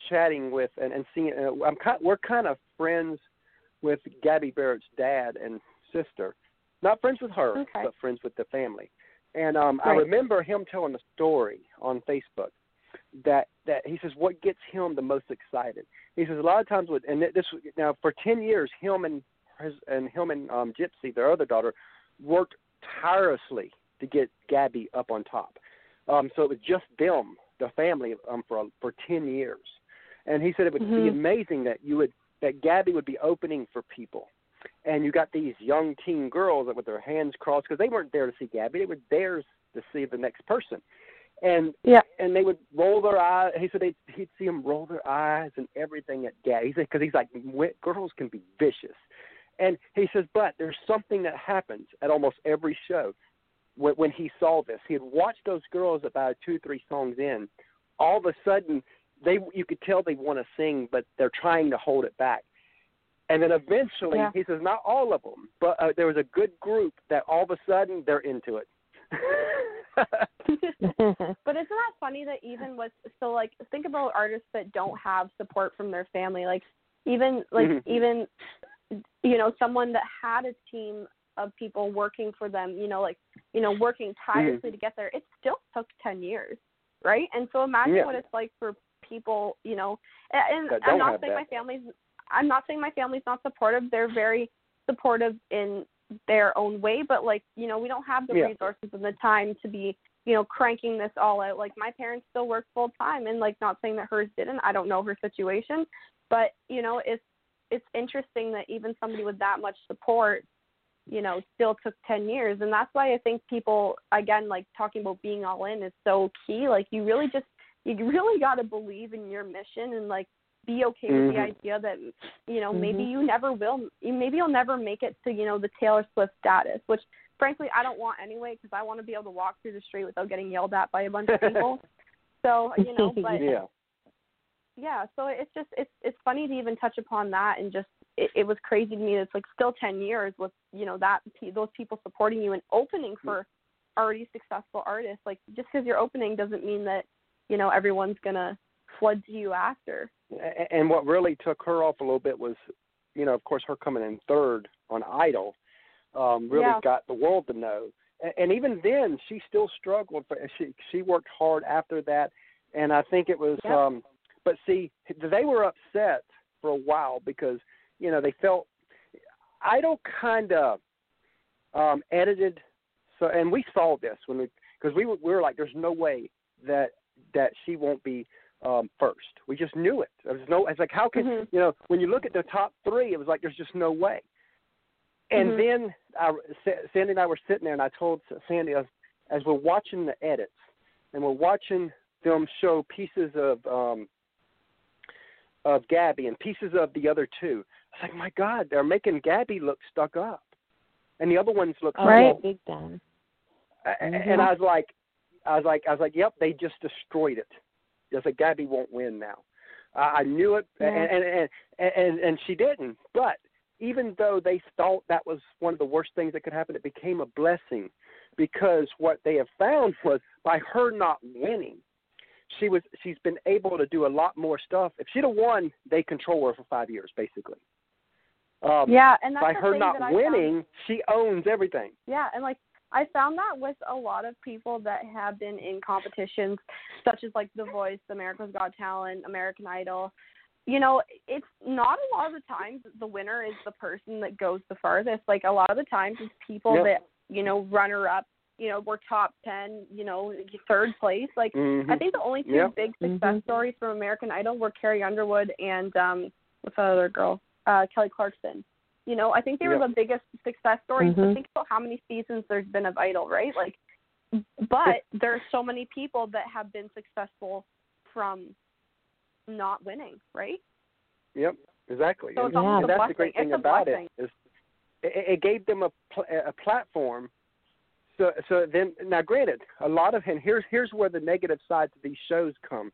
chatting with and, and seeing. Uh, I'm kind, we're kind of friends with Gabby Barrett's dad and sister. Not friends with her, Okay. but friends with the family. And um I remember him telling a story on Facebook that that he says what gets him the most excited. He says a lot of times with and this now for ten years him and his and him and um Gypsy, their other daughter, worked tirelessly to get Gabby up on top. Um so it was just them, the family, um for for ten years. And he said it would be Mhm. amazing that you would that Gabby would be opening for people. And you got these young teen girls that with their hands crossed because they weren't there to see Gabby, they were there to see the next person. And Yeah. and they would roll their eyes. He said they'd, he'd see them roll their eyes and everything at Gabby. He said because he's like "Wi- girls can be vicious, and he says but there's something that happens at almost every show. When, when he saw this, he had watched those girls about two three songs in. All of a sudden, they you could tell they want to sing, but they're trying to hold it back. And then eventually, Yeah. he says not all of them, but uh, there was a good group that all of a sudden they're into it. But isn't that funny that even with so like think about artists that don't have support from their family, like even like Mhm. even you know someone that had a team of people working for them, you know like you know working tirelessly to get there. It still took ten years, right? And so imagine Yeah. what it's like for people, you know. And, and I'm don't saying that. my family's I'm not saying my family's not supportive. They're very supportive in their own way, but like you know we don't have the Yeah. resources and the time to be you know, cranking this all out. Like my parents still work full time and like not saying that hers didn't. I don't know her situation. But, you know, it's it's interesting that even somebody with that much support, you know, still took ten years. And that's why I think people again, like talking about being all in is so key. Like you really just you really gotta believe in your mission and like be okay with the Mhm. idea that you know maybe Mhm. you never will maybe you'll never make it to you know the Taylor Swift status which frankly I don't want anyway because I want to be able to walk through the street without getting yelled at by a bunch of people so you know but yeah. yeah so it's just it's it's funny to even touch upon that and just it, it was crazy to me that it's like still 10 years with you know that those people supporting you and opening for already successful artists like just because you're opening doesn't mean that you know everyone's gonna flood to you after And what really took her off a little bit was, you know, of course, her coming in third on Idol, um, really Yeah. got the world to know. And, and even then, she still struggled. For, she she worked hard after that, and I think it was. Yep. um But see, they were upset for a while because you know they felt Idol kind of um edited. So, and we saw this when we because we were we were like, there's no way that that she won't be um, first. We just knew it. There was no. It's like how can Mhm. you know when you look at the top three, it was like there's just no way. And Mhm. then I, Sandy and I were sitting there, and I told Sandy as, as we're watching the edits, and we're watching them show pieces of um, of Gabby and pieces of the other two. I was like, my God, they're making Gabby look stuck up, and the other ones look Oh, Right. big time. Mhm. And I was like, I was like, I was like, yep, they just destroyed it. I was like, Gabby won't win now. I, I knew it, Yeah. and, and and and and she didn't. But even though they thought that was one of the worst things that could happen, it became a blessing because what they have found was by her not winning, she was she's been able to do a lot more stuff. If she'd have won, they control her for five years, basically. Um, yeah and that's by her not I found winning, she owns everything. Yeah, and like I found that with a lot of people that have been in competitions such as like The Voice, America's Got Talent, American Idol. You know, it's not a lot of the times the winner is the person that goes the farthest. Like a lot of the times it's people Yep. that, you know, runner up, you know, were top 10, you know, third place. Like Mhm. I think the only two Yep. big success Mhm. stories from American Idol were Carrie Underwood and um what's that other girl? Uh Kelly Clarkson. You know, I think they were Yep. the biggest success stories. But Mhm. think about how many seasons there's been of Idol, right? Like but there's so many people that have been successful from not winning, right? Yep, exactly. So and, almost and that's the great thing It's about it is it, it gave them a pl- a platform. So so then now granted, a lot of and here's here's where the negative side to these shows come.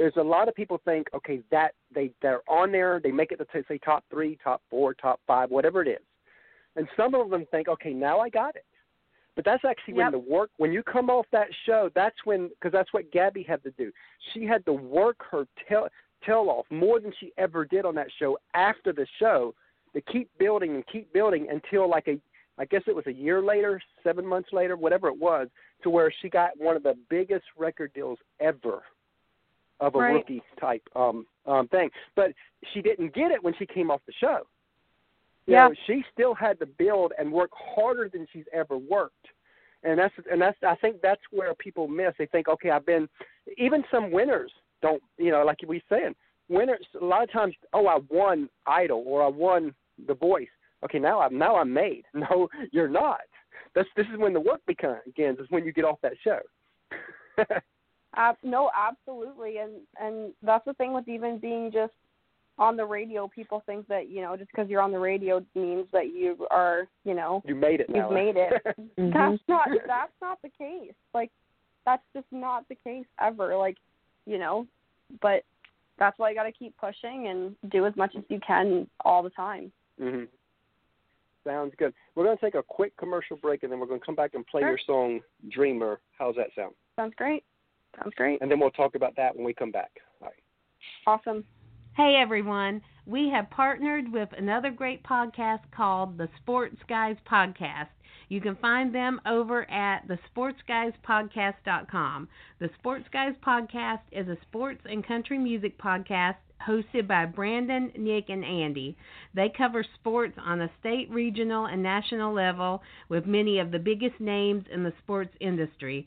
There's a lot of people think okay that they they're on there they make it to say top three, top four, top five, whatever it is, and some of them think okay now I got it. But that's actually when the work when you come off that show. That's when because that's what Gabby had to do. She had to work her tail tail off more than she ever did on that show after the show to keep building and keep building until like a I guess it was a year later, seven months later, whatever it was, to where she got one of the biggest record deals ever of a Right. rookie type um um thing. But she didn't get it when she came off the show. You Yeah. know, she still had to build and work harder than she's ever worked. And that's and that's I think that's where people miss. They think, okay, I've been even some winners don't you know, like we saying, winners a lot of times, oh I won Idol or I won The Voice. Okay, now I'm now I'm made. No, you're not. That's this is when the work begins. Is when you get off that show. Ab- no, absolutely, and and that's the thing with even being just on the radio. People think that you know just because you're on the radio means that you are you know you made it. You've now. made it. Mhm. that's not that's not the case. Like that's just not the case ever. Like you know, but that's why you got to keep pushing and do as much as you can all the time. hmm Sounds good. We're going to take a quick commercial break, and then we're going to come back and play Sure. your song "Dreamer." How's that sound? Sounds great. Sounds great. And then we'll talk about that when we come back. All right. Awesome. Hey everyone, we have partnered with another great podcast called the Sports Guys Podcast. You can find them over at thesportsguyspodcast.com. The Sports Guys Podcast is a sports and country music podcast hosted by Brandon, Nick, and Andy. They cover sports on a state, regional, and national level with many of the biggest names in the sports industry.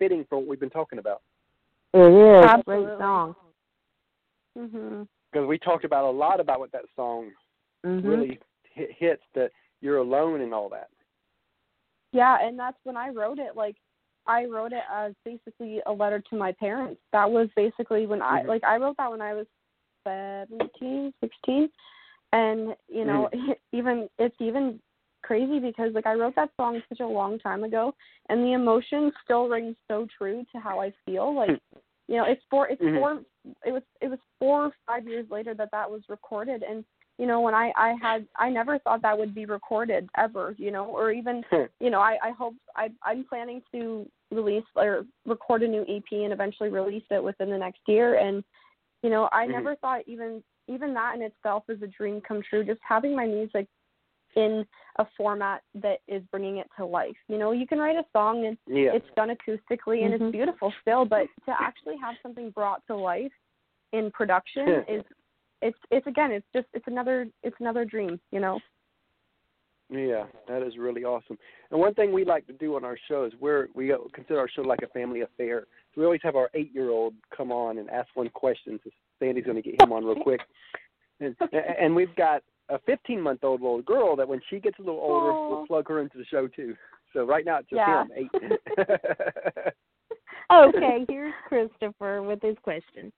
Fitting for what we've been talking about It is. Absolutely. Great song. Mhm. because we talked about a lot about what that song Mhm. really hit, hits that you're alone and all that. Yeah, and that's when I wrote it. Like, I wrote it as basically a letter to my parents. That was basically when I Mhm. like I wrote that when I was seventeen, sixteen, and you know, even it's even crazy because like I wrote that song such a long time ago, and the emotion still rings so true to how I feel. Like, you know, it's four, it's Mhm. four, it was it was four or five years later that that was recorded, and you know, when I I had I never thought that would be recorded ever, you know, or even you know, I, I hope I I'm planning to release or record a new EP and eventually release it within the next year. And you know, I Mhm. never thought even even that in itself is a dream come true. Just having my music in a format that is bringing it to life. You know, you can write a song and yeah. it's done acoustically and Mhm. it's beautiful still, but to actually have something brought to life in production is it's it's again it's just it's another it's another dream. You know. Yeah, that is really awesome. And one thing we like to do on our show is we're we consider our show like a family affair. So we always have our eight-year-old come on and ask one question. So Sandy's going to get him on real quick. And and we've got a 15-month-old little girl that when she gets a little older, Aw. we'll plug her into the show too. So right now it's just Yeah. him, eight. Okay, here's Christopher with his question.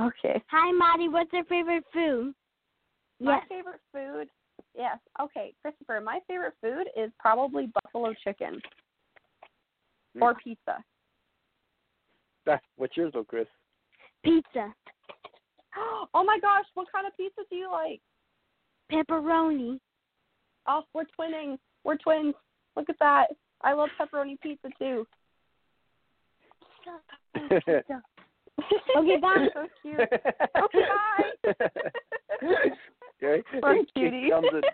Okay. Hi, Maddy. What's your favorite food? My Yes. favorite food, yes. Okay, Christopher, my favorite food is probably buffalo chicken mm. or pizza. That's what's yours, though, Chris? Pizza. Oh my gosh, what kind of pizza do you like? Pepperoni. Oh, we're twinning. We're twins. Look at that. I love pepperoni pizza too. Okay, bye. so cute. Okay, bye. okay. What he, cutie. he comes and,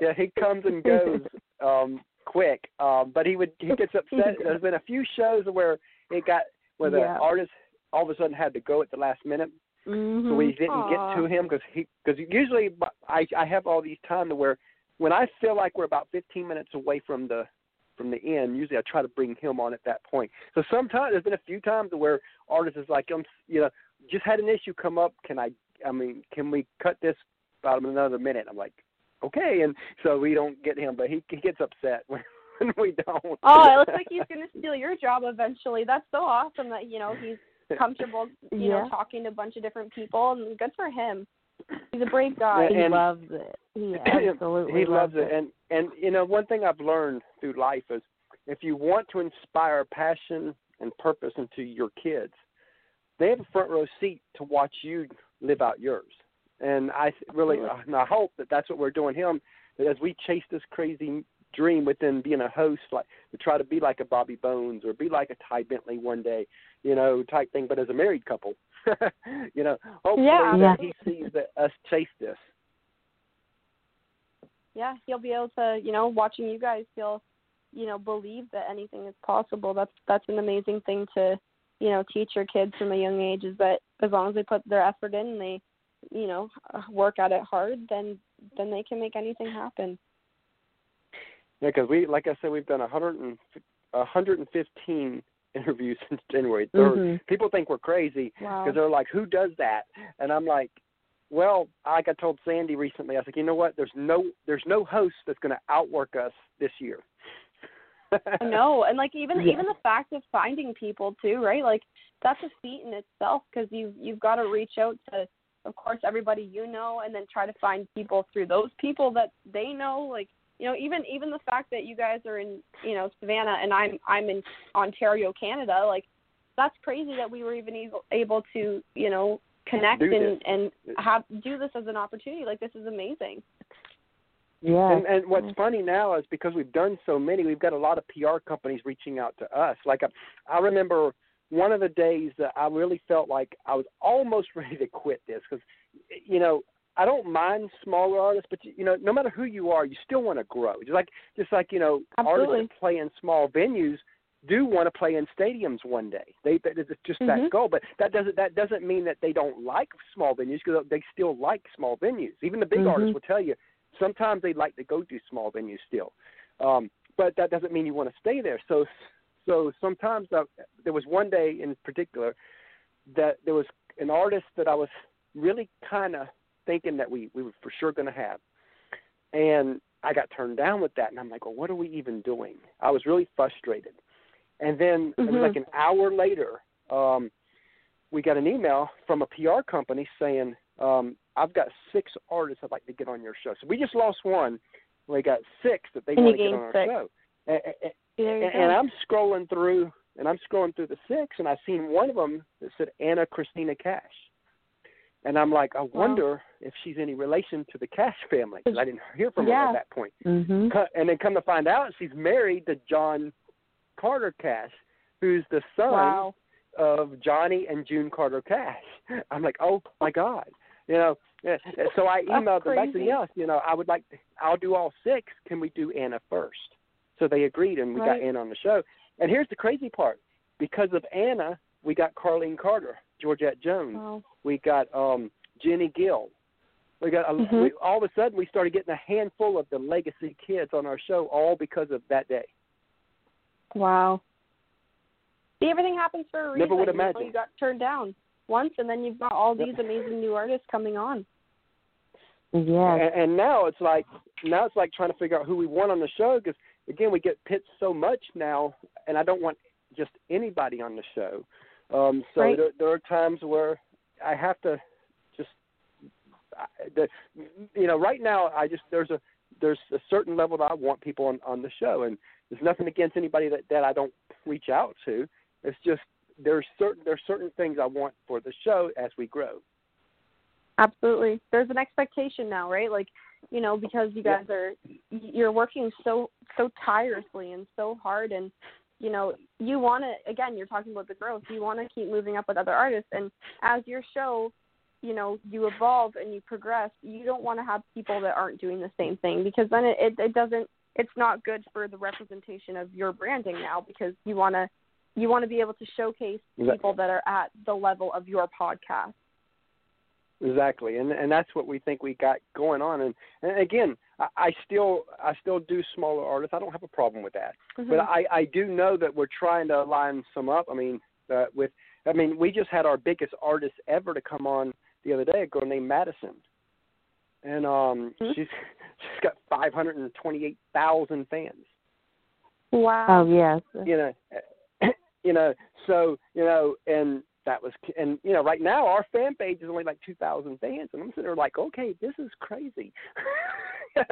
yeah, he comes and goes um quick. Um but he would he gets upset. There's been a few shows where it got where the Yeah. artist all of a sudden had to go at the last minute, Mm-hmm. so we didn't Aw. get to him because he because usually I I have all these time to where when I feel like we're about 15 minutes away from the from the end, usually I try to bring him on at that point. So sometimes there's been a few times where artists is like, I'm you know just had an issue come up. Can I? I mean, can we cut this about another minute? I'm like, okay, and so we don't get him, but he he gets upset when when we don't. Oh, it looks like he's gonna steal your job eventually. That's so awesome that you know he's comfortable, you know, talking to a bunch of different people, and good for him. He's a brave guy. He And- loves it. He absolutely he loves it. And and you know one thing I've learned through life is if you want to inspire passion and purpose into your kids, they have a front row seat to watch you live out yours. And I really and I hope that that's what we're doing him that as we chase this crazy dream within being a host like to try to be like a Bobby Bones or be like a Ty Bentley one day, you know, type thing but as a married couple. you know, hopefully Yeah. that he sees that us chase this. yeah, he'll be able to, you know, watching you guys, he'll, you know, believe that anything is possible. That's that's an amazing thing to, you know, teach your kids from a young age. Is that as long as they put their effort in, and they, you know, uh, work at it hard, then then they can make anything happen. Yeah, because we, like I said, we've done a hundred and a hundred and fifteen interviews since January 3rd Mhm. People think we're crazy Wow. because they're like, "Who does that?" And I'm like, "Well, like I told Sandy recently, I was like, you know what? There's no there's no host that's going to outwork us this year." no, and like even Yeah. even the fact of finding people too, right? Like that's a feat in itself because you you've got to reach out to of course everybody you know and then try to find people through those people that they know like you know even even the fact that you guys are in you know Savannah and I'm I'm in Ontario Canada like that's crazy that we were even able able to you know connect and and have do this as an opportunity like this is amazing Yeah. And, and what's funny now is because we've done so many, we've got a lot of PR companies reaching out to us. Like I, I remember one of the days that I really felt like I was almost ready to quit this because, you know, I don't mind smaller artists, but you know, no matter who you are, you still want to grow. Just like, just like you know, Absolutely. artists that play in small venues do want to play in stadiums one day. They, it's just Mhm. that goal, but that doesn't that doesn't mean that they don't like small venues because they still like small venues. Even the big Mhm. artists will tell you sometimes they like to go to small venues still, um, but that doesn't mean you want to stay there. So, so sometimes uh, there was one day in particular that there was an artist that I was really kind of thinking that we we were for sure going to have, and I got turned down with that, and I'm like, well, what are we even doing? I was really frustrated, and then it was Mhm. like an hour later. Um, we got an email from a PR company saying, um, I've got six artists I'd like to get on your show. So we just lost one. We got six that they And want to get on our six. show. And, and, and, and I'm scrolling through, and I'm scrolling through the six, and I seen one of them that said Ana Cristina Cash. And I'm like, I wonder if she's any relation to the Cash family because I didn't hear from her at that point. Mhm. And then come to find out, she's married to John Carter Cash, who's the son wow of Johnny and June Carter Cash. I'm like, oh my God, you know. yeah, So I emailed them back said, yes, you know, I would like, I'll do all six. Can we do Ana first? So they agreed, and we Right. got Ana on the show. And here's the crazy part: because of Ana, we got Carlene Carter, Georgette Jones, wow we got um Jenny Gill. We got a, Mhm. we, all of a sudden we started getting a handful of the legacy kids on our show, all because of that day. Wow. See, everything happens for a reason. Never would you imagine. You got turned down once, and then you've got all these amazing new artists coming on. Yeah. And, and now it's like now it's like trying to figure out who we want on the show because again we get pitched so much now, and I don't want just anybody on the show. Um, so Right. there, there are times where I have to just I, the you know right now I just there's a there's a certain level that I want people on on the show, and there's nothing against anybody that that I don't reach out to. It's just there's certain there's certain things I want for the show as we grow. Absolutely. There's an expectation now, right? Like, you know, because you Yeah. guys are you're working so so tirelessly and so hard and you know, you want to again, you're talking about the growth. You want to keep moving up with other artists and as your show, you know, you evolve and you progress, you don't want to have people that aren't doing the same thing because then it it, it doesn't it's not good for the representation of your branding now because you want to you want to be able to showcase people that are at the level of your podcast. Exactly, and and that's what we think we got going on. And, and again, I, I still I still do smaller artists. I don't have a problem with that. But Mhm. I I do know that we're trying to line some up. I mean, uh, with I mean, we just had our biggest artist ever to come on the other day, a girl named Madison, and um, Mhm. she's she's got five hundred and twenty eight thousand fans. Wow. Oh yes. You know, you know, so you know, and that was and you know, right now our fan page is only like two thousand fans, and I'm sitting there like, okay, this is crazy.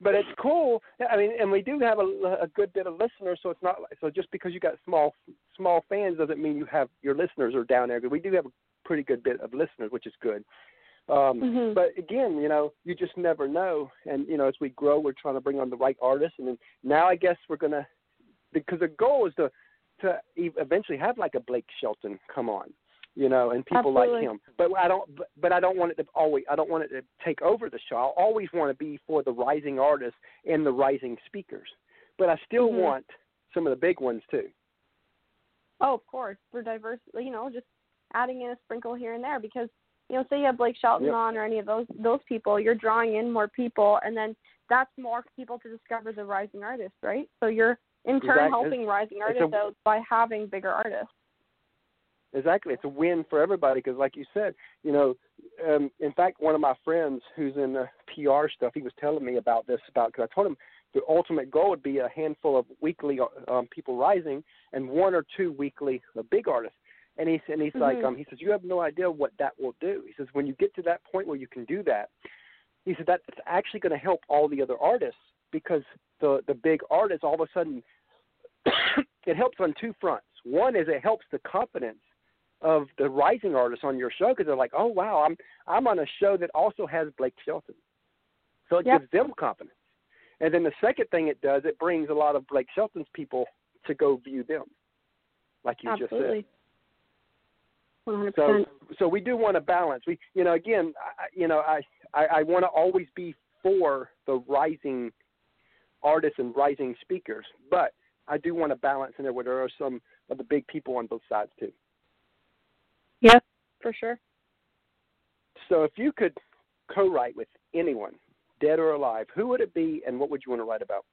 but it's cool. I mean, and we do have a, a good bit of listeners, so it's not like, so just because you got small small fans doesn't mean you have your listeners are down there. But we do have a pretty good bit of listeners, which is good. Um, Mhm. But again, you know, you just never know. And you know, as we grow, we're trying to bring on the right artists, and then now I guess we're gonna because the goal is to to eventually have like a Blake Shelton come on, you know, and people like him. But I don't. But, but I don't want it to always. I don't want it to take over the show. I always want to be for the rising artists and the rising speakers. But I still Mhm. want some of the big ones too. Oh, of course, for diverse. You know, just adding in a sprinkle here and there because you know, say you have Blake Shelton Yep. on or any of those those people, you're drawing in more people, and then that's more people to discover the rising artists, right? So you're in turn Exactly. helping rising artists a- out by having bigger artists. Exactly, it's a win for everybody because, like you said, you know, um, in fact, one of my friends who's in the PR stuff, he was telling me about this about because I told him the ultimate goal would be a handful of weekly um, people rising and one or two weekly uh, big artists. And he's and he's like, Mhm. um, he says, you have no idea what that will do. He says, when you get to that point where you can do that, he said that's actually going to help all the other artists because the the big artists all of a sudden it helps on two fronts. One is it helps the confidence of the rising artists on your show because they're like, oh wow, I'm I'm on a show that also has Blake Shelton, so it Yep. gives them confidence. And then the second thing it does, it brings a lot of Blake Shelton's people to go view them, like you just said. Absolutely. One hundred So, so we do want to balance. We, you know, again, I, you know, I, I, I want to always be for the rising artists and rising speakers, but I do want to balance in there where there are some of the big people on both sides too. Yeah, for sure. So, if you could co-write with anyone, dead or alive, who would it be, and what would you want to write about?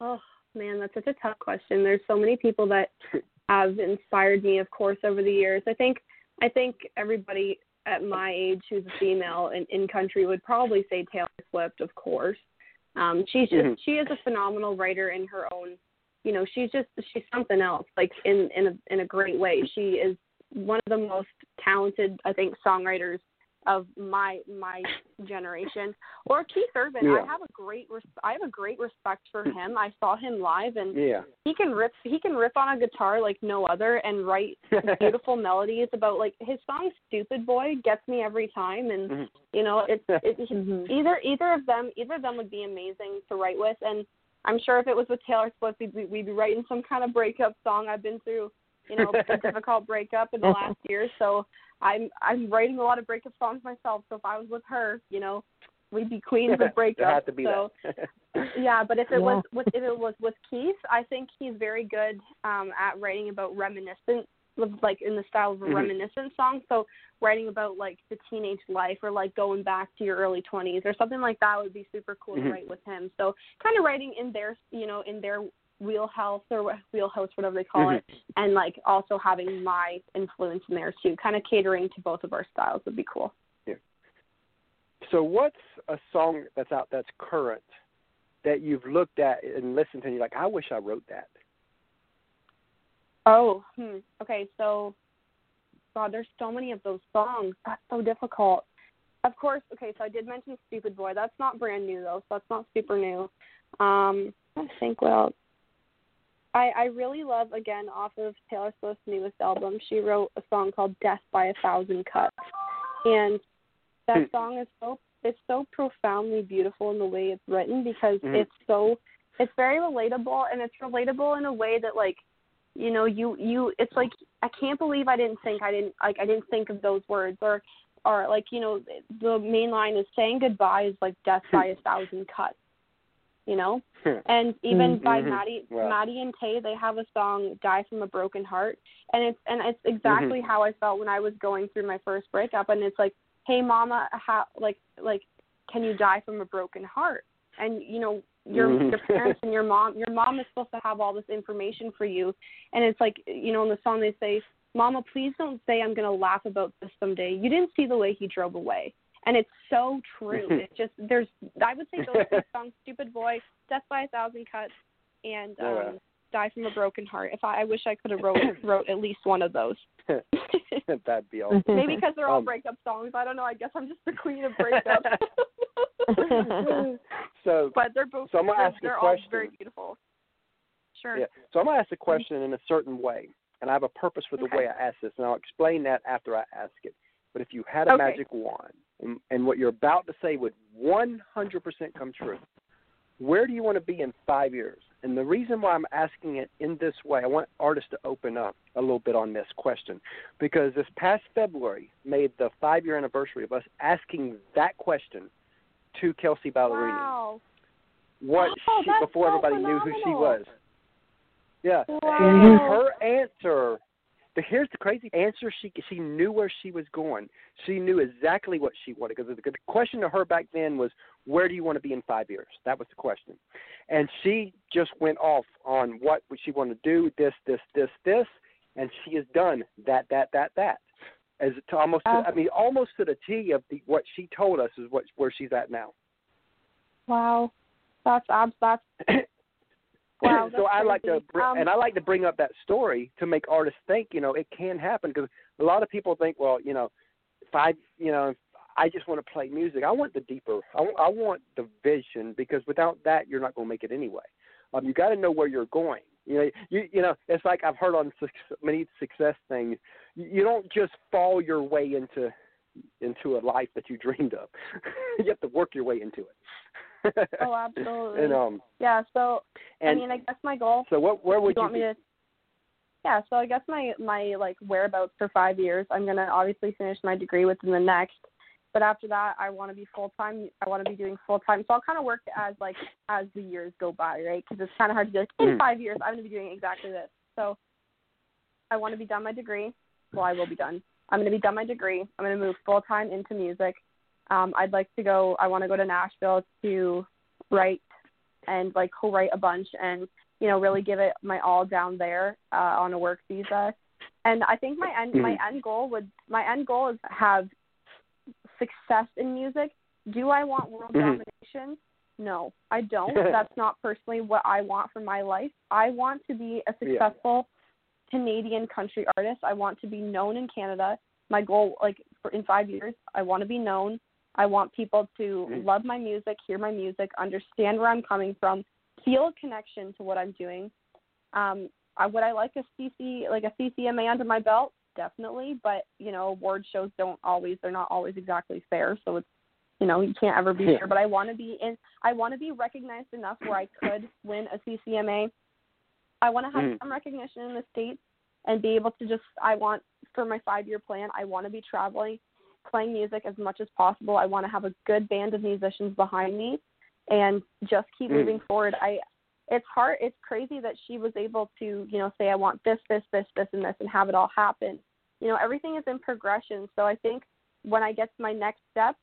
Oh man, that's such a tough question. There's so many people that have inspired me, of course, over the years. I think I think everybody at my age who's a female in, in country would probably say Taylor Swift, of course. Um, she's just Mhm. she is a phenomenal writer in her own. You know, she's just she's something else, like in in a in a great way. She is one of the most talented, I think, songwriters of my my generation. Or Keith Urban. Yeah. I have a great res- I have a great respect for him. I saw him live and Yeah. he can rip he can rip on a guitar like no other and write beautiful melodies about like his song Stupid Boy gets me every time and Mhm. you know it's it's Mhm. either either of them either of them would be amazing to write with and I'm sure if it was with Taylor Swift we'd be, we'd be writing some kind of breakup song. I've been through you know a difficult breakup in the last year so I'm I'm writing a lot of breakup songs myself so if I was with her you know we'd be queens of there breakup had to be so that. yeah, but if it was with if it was with Keith, I think he's very good um at writing about reminiscent like in the style of a Mhm. reminiscent song. So writing about like the teenage life or like going back to your early twenties or something like that would be super cool Mhm. to write with him. So kind of writing in their you know, in their wheelhouse or wheelhouse, whatever they call Mhm. it, and like also having my influence in there too, kind of catering to both of our styles would be cool. So, what's a song that's out that's current that you've looked at and listened to, and you're like, I wish I wrote that. Oh, hmm. Okay, so God, there's so many of those songs. That's so difficult. Of course, okay, so I did mention Stupid Boy. That's not brand new though, so that's not super new. Um, I think what else. I I really love again off of Taylor Swift's newest album. She wrote a song called Death by a Thousand Cuts. And that Hmm. song is so it's so profoundly beautiful in the way it's written because Mhm. it's so it's very relatable and it's relatable in a way that like you know you you it's like i can't believe i didn't think i didn't like i didn't think of those words or or like you know the main line is saying goodbye is like death by a thousand cuts you know? Hmm. And even mm-hmm. by Mhm. maddie Wow. maddie and Tae they have a song die from a broken heart. And it's and it's mm-hmm. exactly how i felt when i was going through my first breakup. And it's like hey mama how like like can you die from a broken heart? And you know your mm-hmm. your parents and your mom your mom is supposed to have all this information for you. And it's like you know in the song they say mama please don't say i'm going to laugh about this someday. You didn't see the way he drove away and it's so true it's just there's i would say those two songs stupid boy death by a thousand cuts and um Yeah. die from a broken heart if i i wish i could have wrote wrote at least one of those That'd be awesome. maybe because they're all Um, breakup songs i don't know i guess i'm just the queen of breakups so, but they're both So I'm gonna they're, ask a they're all question. very beautiful sure yeah. So I'm gonna ask a question in a certain way, and I have a purpose for the Okay. way I ask this, and I'll explain that after I ask it. But if you had a Okay. magic wand, and, and what you're about to say would 100% come true, where do you want to be in five years? And the reason why I'm asking it in this way, I want artists to open up a little bit on this question, because this past February made the five-year anniversary of us asking that question to Kelsea Ballerini. wow What Oh, she, before so everybody knew who she was. Yeah, Wow. and her answer. But here's the crazy answer: she she knew where she was going. She knew exactly what she wanted. Because the question to her back then was, "Where do you want to be in five years?" That was the question, and she just went off on what she wanted to do. This, this, this, this, and she has done that, that, that, that. As to almost, to, I mean, almost to the T of the, what she told us is what where she's at now. Wow, that's. That's Wow, so I like to, br- Um, and I like to bring up that story to make artists think, you know, it can happen because a lot of people think, well, you know, if I, you know, if I just want to play music. I want the deeper. I, want the vision because without that, you're not going to make it anyway. Um, you got to know where you're going. You know, you you know, it's like I've heard on suc many success things. You, you don't just fall your way into into a life that you dreamed of. you have to work your way into it. Oh, absolutely. and um, yeah. So and I mean, I guess my goal. so what? Where would you you? want me to? Yeah. So I guess my my like whereabouts for five years. I'm gonna obviously finish my degree within the next. But after that, I want to be full time. I want to be doing full time. So I'll kind of work as like as the years go by, right? Because it's kind of hard to be like in Mm. five years I'm going to be doing exactly this. So I want to be done my degree. Well, I will be done. I'm going to be done my degree. I'm going to move full time into music. Um, I'd like to go. I want to go to Nashville to write and like co-write a bunch and you know really give it my all down there uh, on a work visa. And I think my end my end goal would my end goal is have success in music. Do I want world Mhm. domination? No, I don't. That's not personally what I want for my life. I want to be a Yeah. successful Canadian country artist. I want to be known in Canada. My goal, like for in five years, I want to be known. I want people to Mhm. love my music, hear my music, understand where I'm coming from, feel a connection to what I'm doing. Um, I, would I like a CC, like a CCMA under my belt? Definitely, but you know, award shows don't always, they're not always exactly fair. So it's, you know, you can't ever be Yeah. sure. But I want to be in, I want to be recognized enough where I could win a CCMA. I want to have Mhm. some recognition in the states and be able to just. I want for my five year plan. I want to be traveling, playing music as much as possible. I want to have a good band of musicians behind me, and just keep Mm. moving forward. I. It's hard. It's crazy that she was able to, you know, say I want this, this, this, this, and this, and have it all happen. You know, everything is in progression. So I think when I get to my next step,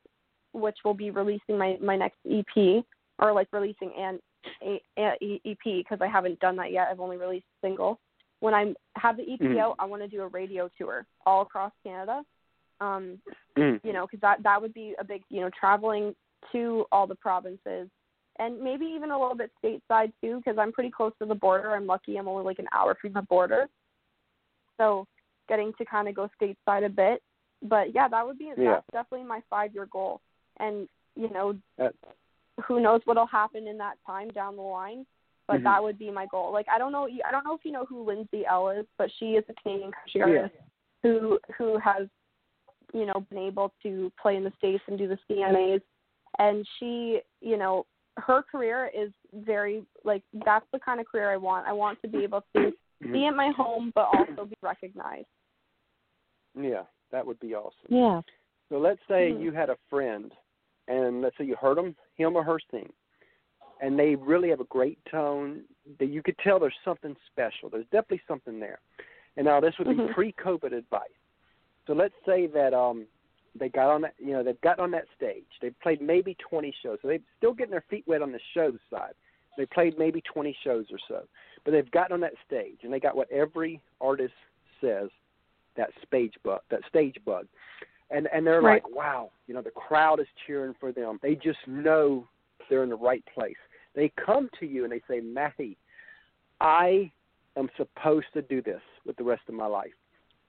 which will be releasing my my next EP or like releasing an a, a, EP because I haven't done that yet. I've only released a single. When I have the EP Mhm. out, I want to do a radio tour all across Canada. Um, Mm. you know, because that that would be a big, you know, traveling to all the provinces and maybe even a little bit stateside too because I'm pretty close to the border. I'm lucky. I'm only like an hour from the border, so getting to kind of go stateside a bit. But yeah, that would be Yeah. that's definitely my five year goal. And you know, That- who knows what'll happen in that time down the line. But Mhm. that would be my goal. Like I don't know, I don't know if you know who Lindsay Ell is, but she is a Canadian country Yeah. who who has, you know, been able to play in the states and do the CMAs, and she, you know, her career is very like that's the kind of career I want. I want to be able to be at my home, but also be recognized. Yeah, that would be awesome. Yeah. So let's say Mhm. you had a friend, and let's say you heard him, him or her sing, and they really have a great tone. That you could tell there's something special. There's definitely something there. And now this would be Mhm. pre-COVID advice. So let's say that um they got on that, you know, they've gotten on that stage. They've played maybe 20 shows, so they're still getting their feet wet on the show side. They played maybe 20 shows or so, but they've gotten on that stage and they got what every artist says that stage bug, that stage bug, and and they're Right. like, wow, you know, the crowd is cheering for them. They just know they're in the right place. They come to you and they say, Maddy, I am supposed to do this with the rest of my life.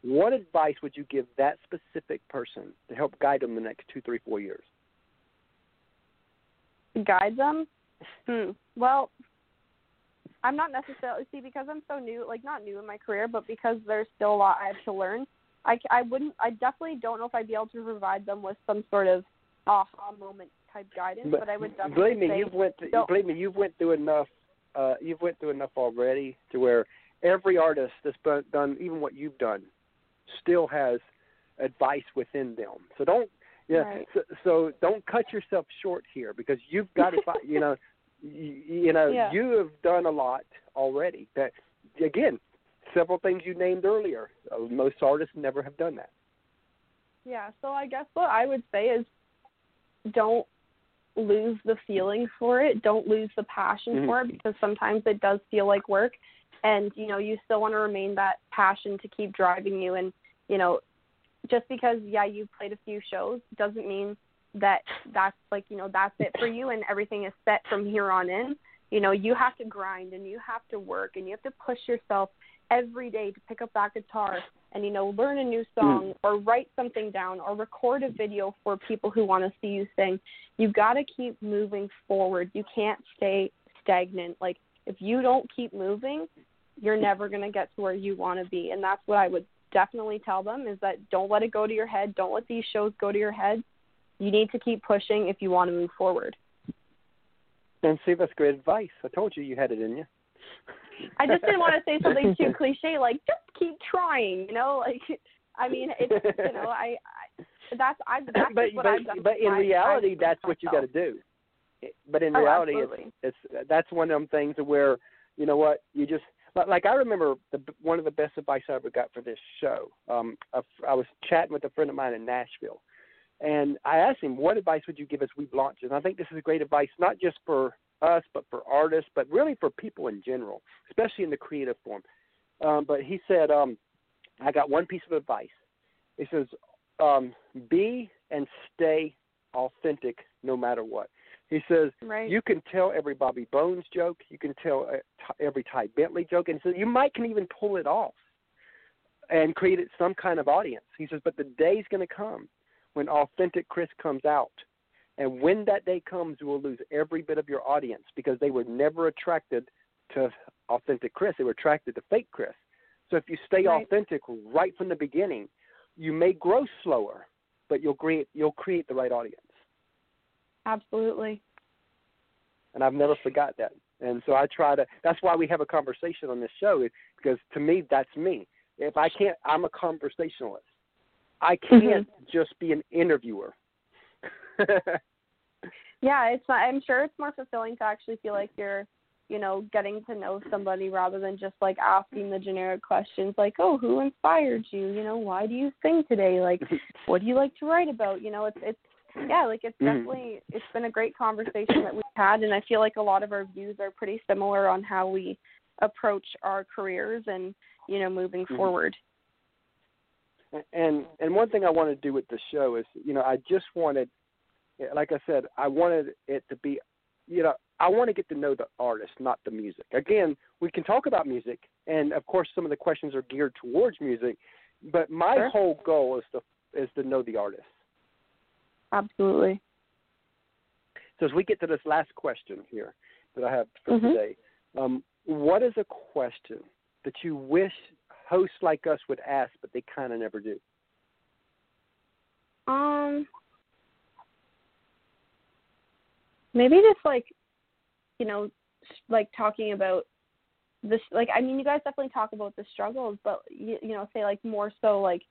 What advice would you give that specific person to help guide them the next two, three, four years? guide them hmm. well i'm not necessarily see because i'm so new like not new in my career but because there's still a lot i have to learn i i wouldn't i definitely don't know if i'd be able to provide them with some sort of aha moment type guidance but, i would definitely believe me, say you've went don't- believe me, you've went through enough. Uh, you've went through enough already to where every artist that's done even what you've done still has advice within them. So don't yeah. Right. So, so don't cut yourself short here because you've got to find. You know, you, you know Yeah. you have done a lot already. That again, several things you named earlier. Uh, most artists never have done that. Yeah, so I guess what I would say is don't lose the feeling for it. Don't lose the passion Mhm. for it because sometimes it does feel like work and you know, you still want to remain that passion to keep driving you. And, you know, just because yeah, you played a few shows doesn't mean that that's like, you know, that's it for you and everything is set from here on in. you know, you have to grind and you have to work and you have to push yourself every day to pick up that guitar and you know learn a new hmm. song or write something down or record a video for people who want to see you sing. You've got to keep moving forward. You can't stay stagnant. Like if you don't keep moving you're never going to get to where you want to be and that's what i would definitely tell them is that don't let it go to your head don't let these shows go to your head you need to keep pushing if you want to move forward And see, that's great advice. I told you you had it in you. I just didn't want to say something too cliche, like just keep trying. You know, like I mean, it's you know, I, I that's I that's but what but, I've done. but in I- reality, that's what you got to do. But in Oh, reality, it's, it's that's one of them things where you know what you just like- like I remember the one of the best advice I ever got for this show. Um, I was chatting with a friend of mine in Nashville, and I asked him, "What advice would you give us we launches?" And I think this is great advice, not just for us, but for artists, but really for people in general, especially in the creative form. Um, but he said, um, "I got one piece of advice." He says, um, "Be and stay authentic, no matter what." He says, Right. you can tell every Bobby Bones joke. You can tell uh, every Ty Bentley joke, and so you might can even pull it off and create some kind of audience. He says, but the day's going to come when authentic Chris comes out, and when that day comes, you will lose every bit of your audience because they were never attracted to authentic Chris. They were attracted to fake Chris. So if you stay Right. authentic right from the beginning, you may grow slower, but you'll create you'll create the right audience Absolutely. and I've never forgot that. And so I try to. That's why we have a conversation on this show, because to me, that's me. If I can't, I'm a conversationalist. I mm-hmm. can't just be an interviewer. Yeah, it's not, I'm sure it's more fulfilling to actually feel like you're, you know, getting to know somebody rather than just like asking the generic questions like, "Oh, who inspired you? You know, why do you sing today? Like, what do you like to write about?" You know, it's it's yeah, like it's Mhm. definitely it's been a great conversation that we've had and I feel like a lot of our views are pretty similar on how we approach our careers and, you know, moving Mhm. forward. and and one thing I want to do with the show is, you know, I just wanted, like I said, I wanted it to be, you know, I want to get to know the artist, not the music. Again, we can talk about music, and of course, some of the questions are geared towards music, but my Sure. whole goal is to is to know the artist. Absolutely. So as we get to this last question here that I have for Mhm. today, um, what is a question that you wish hosts like us would ask, but they kind of never do? Um, maybe just like, you know, like talking about this. Like, I mean, you guys definitely talk about the struggles, but you, you know, say like more so like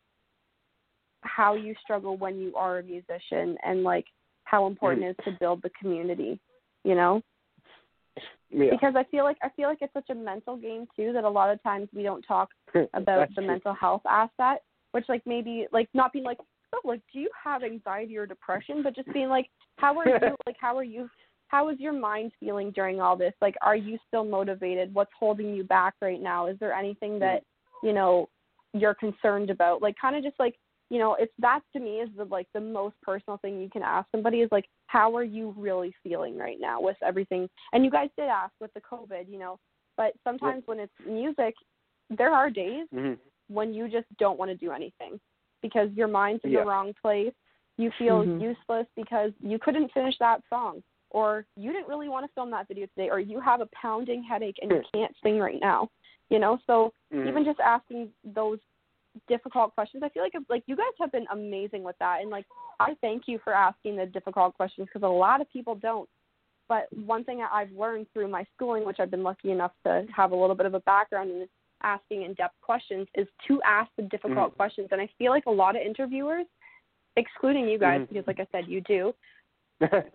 how you struggle when you are a musician and like how important it is to build the community. You know, Yeah. because I feel like I feel like it's such a mental game too that a lot of times we don't talk about the true. mental health aspect, which like maybe like not being like, oh, like do you have anxiety or depression, but just being like, how are you? like how are you? How is your mind feeling during all this? Like, are you still motivated? What's holding you back right now? Is there anything that you know you're concerned about? Like, kind of just like you know, it's that to me is the like the most personal thing you can ask somebody is like, how are you really feeling right now with everything? And you guys did ask with the COVID, you know, but sometimes when it's music, there are days hmm when you just don't want to do anything because your mind's in Yeah. the wrong place. You feel Mhm. useless because you couldn't finish that song, or you didn't really want to film that video today, or you have a pounding headache and you can't sing right now. You know, so Mhm. even just asking those difficult questions, I feel like like you guys have been amazing with that, and like I thank you for asking the difficult questions because a lot of people don't. But one thing that I've learned through my schooling, which I've been lucky enough to have a little bit of a background in asking in-depth questions, is to ask the difficult Mhm. questions. And I feel like a lot of interviewers, excluding you guys, Mhm. because like I said, you do,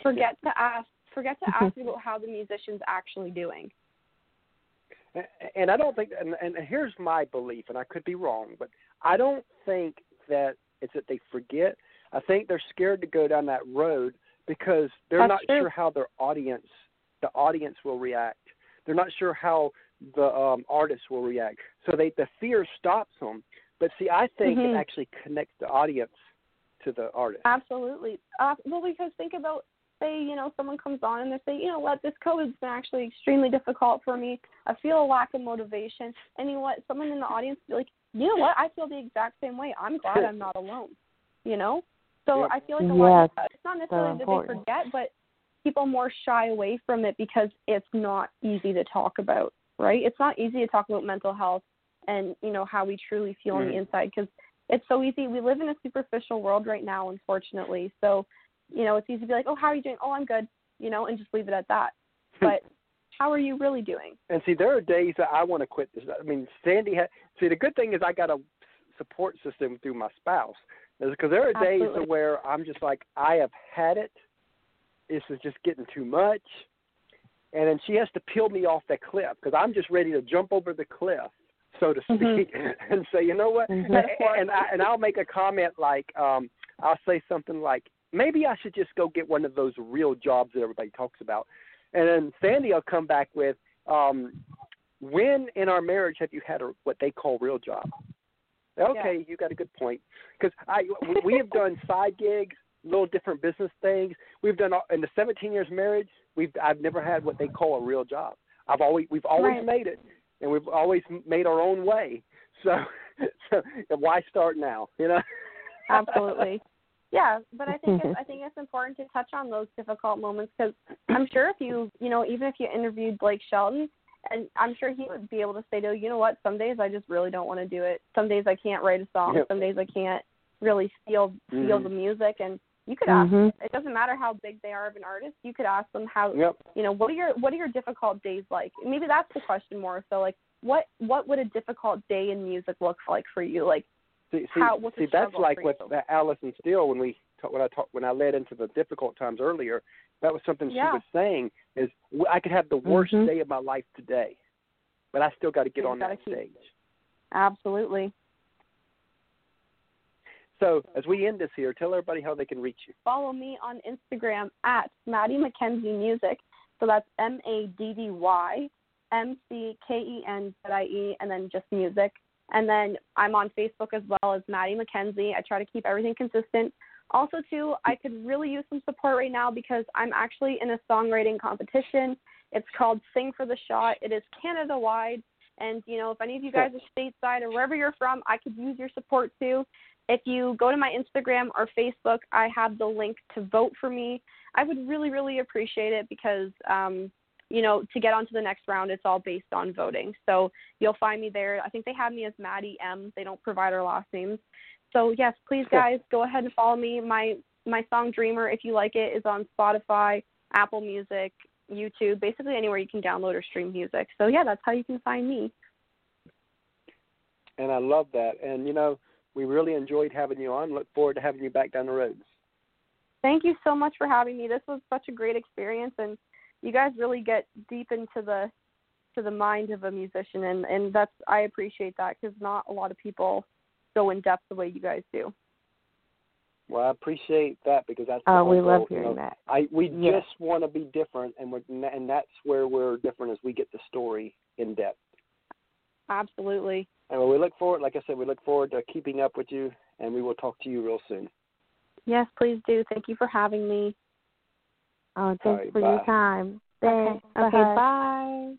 forget to ask forget to ask about how the musician's actually doing. And I don't think, and, and here's my belief, and I could be wrong, but I don't think that it's that they forget. I think they're scared to go down that road because they're That's not true. sure how their audience, the audience will react. They're not sure how the um, artist will react. So they the fear stops them. But see, I think Mhm. it actually connects the audience to the artist. Absolutely. Uh, well, because think about say you know someone comes on and they say you know what this COVID's been actually extremely difficult for me. I feel a lack of motivation. And you know what? Someone in the audience be like, you know what? I feel the exact same way. I'm glad I'm not alone. You know. So I feel like a lot of it's not necessarily that they forget, but people more shy away from it because it's not easy to talk about, right? It's not easy to talk about mental health and you know how we truly feel on the Mhm. inside because it's so easy. We live in a superficial world right now, unfortunately. So, you know, it's easy to be like, "Oh, how are you doing?" "Oh, I'm good," you know, and just leave it at that. But how are you really doing? And see, there are days that I want to quit this. I mean, Sandy had. See, the good thing is I got a support system through my spouse. Because there are days where I'm just like, I have had it. This is just getting too much. And then she has to peel me off that cliff because I'm just ready to jump over the cliff, so to speak, Mhm. and say, you know what? Mhm. And I, and I'll make a comment like, um, I'll say something like, maybe I should just go get one of those real jobs that everybody talks about. And then Sandy I'll come back with, um, when in our marriage have you had a, what they call real job? Okay, you got a good point. Because I we- have done side gigs, little different business things. We've done all- in the 17 years marriage. We've I've never had what they call a real job. I've always we've always Right. made it, and we've always made our own way. So, so why start now? You know. Absolutely. Yeah, but I think it's, I think it's important to touch on those difficult moments because I'm sure if you you know even if you interviewed Blake Shelton, and I'm sure he would be able to say to you, you know what, some days I just really don't want to do it. Some days I can't write a song. Yep. Some days I can't really feel feel Mhm. the music. And you could ask. Mhm. It doesn't matter how big they are of an artist. You could ask them how Yep. you know what are your what are your difficult days like maybe that's the question more so like what what would a difficult day in music look like for you like See, see, How- see that's like for with you? uh, Allison Steele when we when I talk when I led into the difficult times earlier. That was something Yeah. she was saying is I could have the worst Mhm. day of my life today, but I still got to get You on that keep- stage. absolutely So as we end this here, tell everybody how they can reach you. follow me on Instagram at Maddy McKenzie Music. So that's M A D D Y M C K E N Z I E and then just music. And then I'm on Facebook as well as Maddy McKenzie. I try to keep everything consistent. Also too, I could really use some support right now because I'm actually in a songwriting competition. It's called Sing for the Shot. It is Canada wide. And you know, if any of you guys are stateside or wherever you're from, I could use your support too. If you go to my Instagram or Facebook, I have the link to vote for me. I would really, really appreciate it because, um, you know, to get onto the next round, it's all based on voting. So you'll find me there. I think they have me as Maddy M. They don't provide our last names. So yes, please, Cool. guys, go ahead and follow me. My my song Dreamer, if you like it, is on Spotify, Apple Music, YouTube, basically anywhere you can download or stream music. So yeah, that's how you can find me. And I love that. And you know, we really enjoyed having you on. Look forward to having you back down the road. Thank you so much for having me. This was such a great experience, and you guys really get deep into the to the mind of a musician, and and that's I appreciate that because not a lot of people go in depth the way you guys do. Well, I appreciate that because that's the Oh, whole we love goal, you hearing know. that. I we Yes. just want to be different, and we're and that's where we're different as we get the story in depth. Absolutely. And we look forward, like I said, we look forward to keeping up with you, and we will talk to you real soon. Yes, please do. Thank you for having me. Oh, thanks All right, for bye. your time. Okay. Thanks. Okay. Bye-bye. Bye.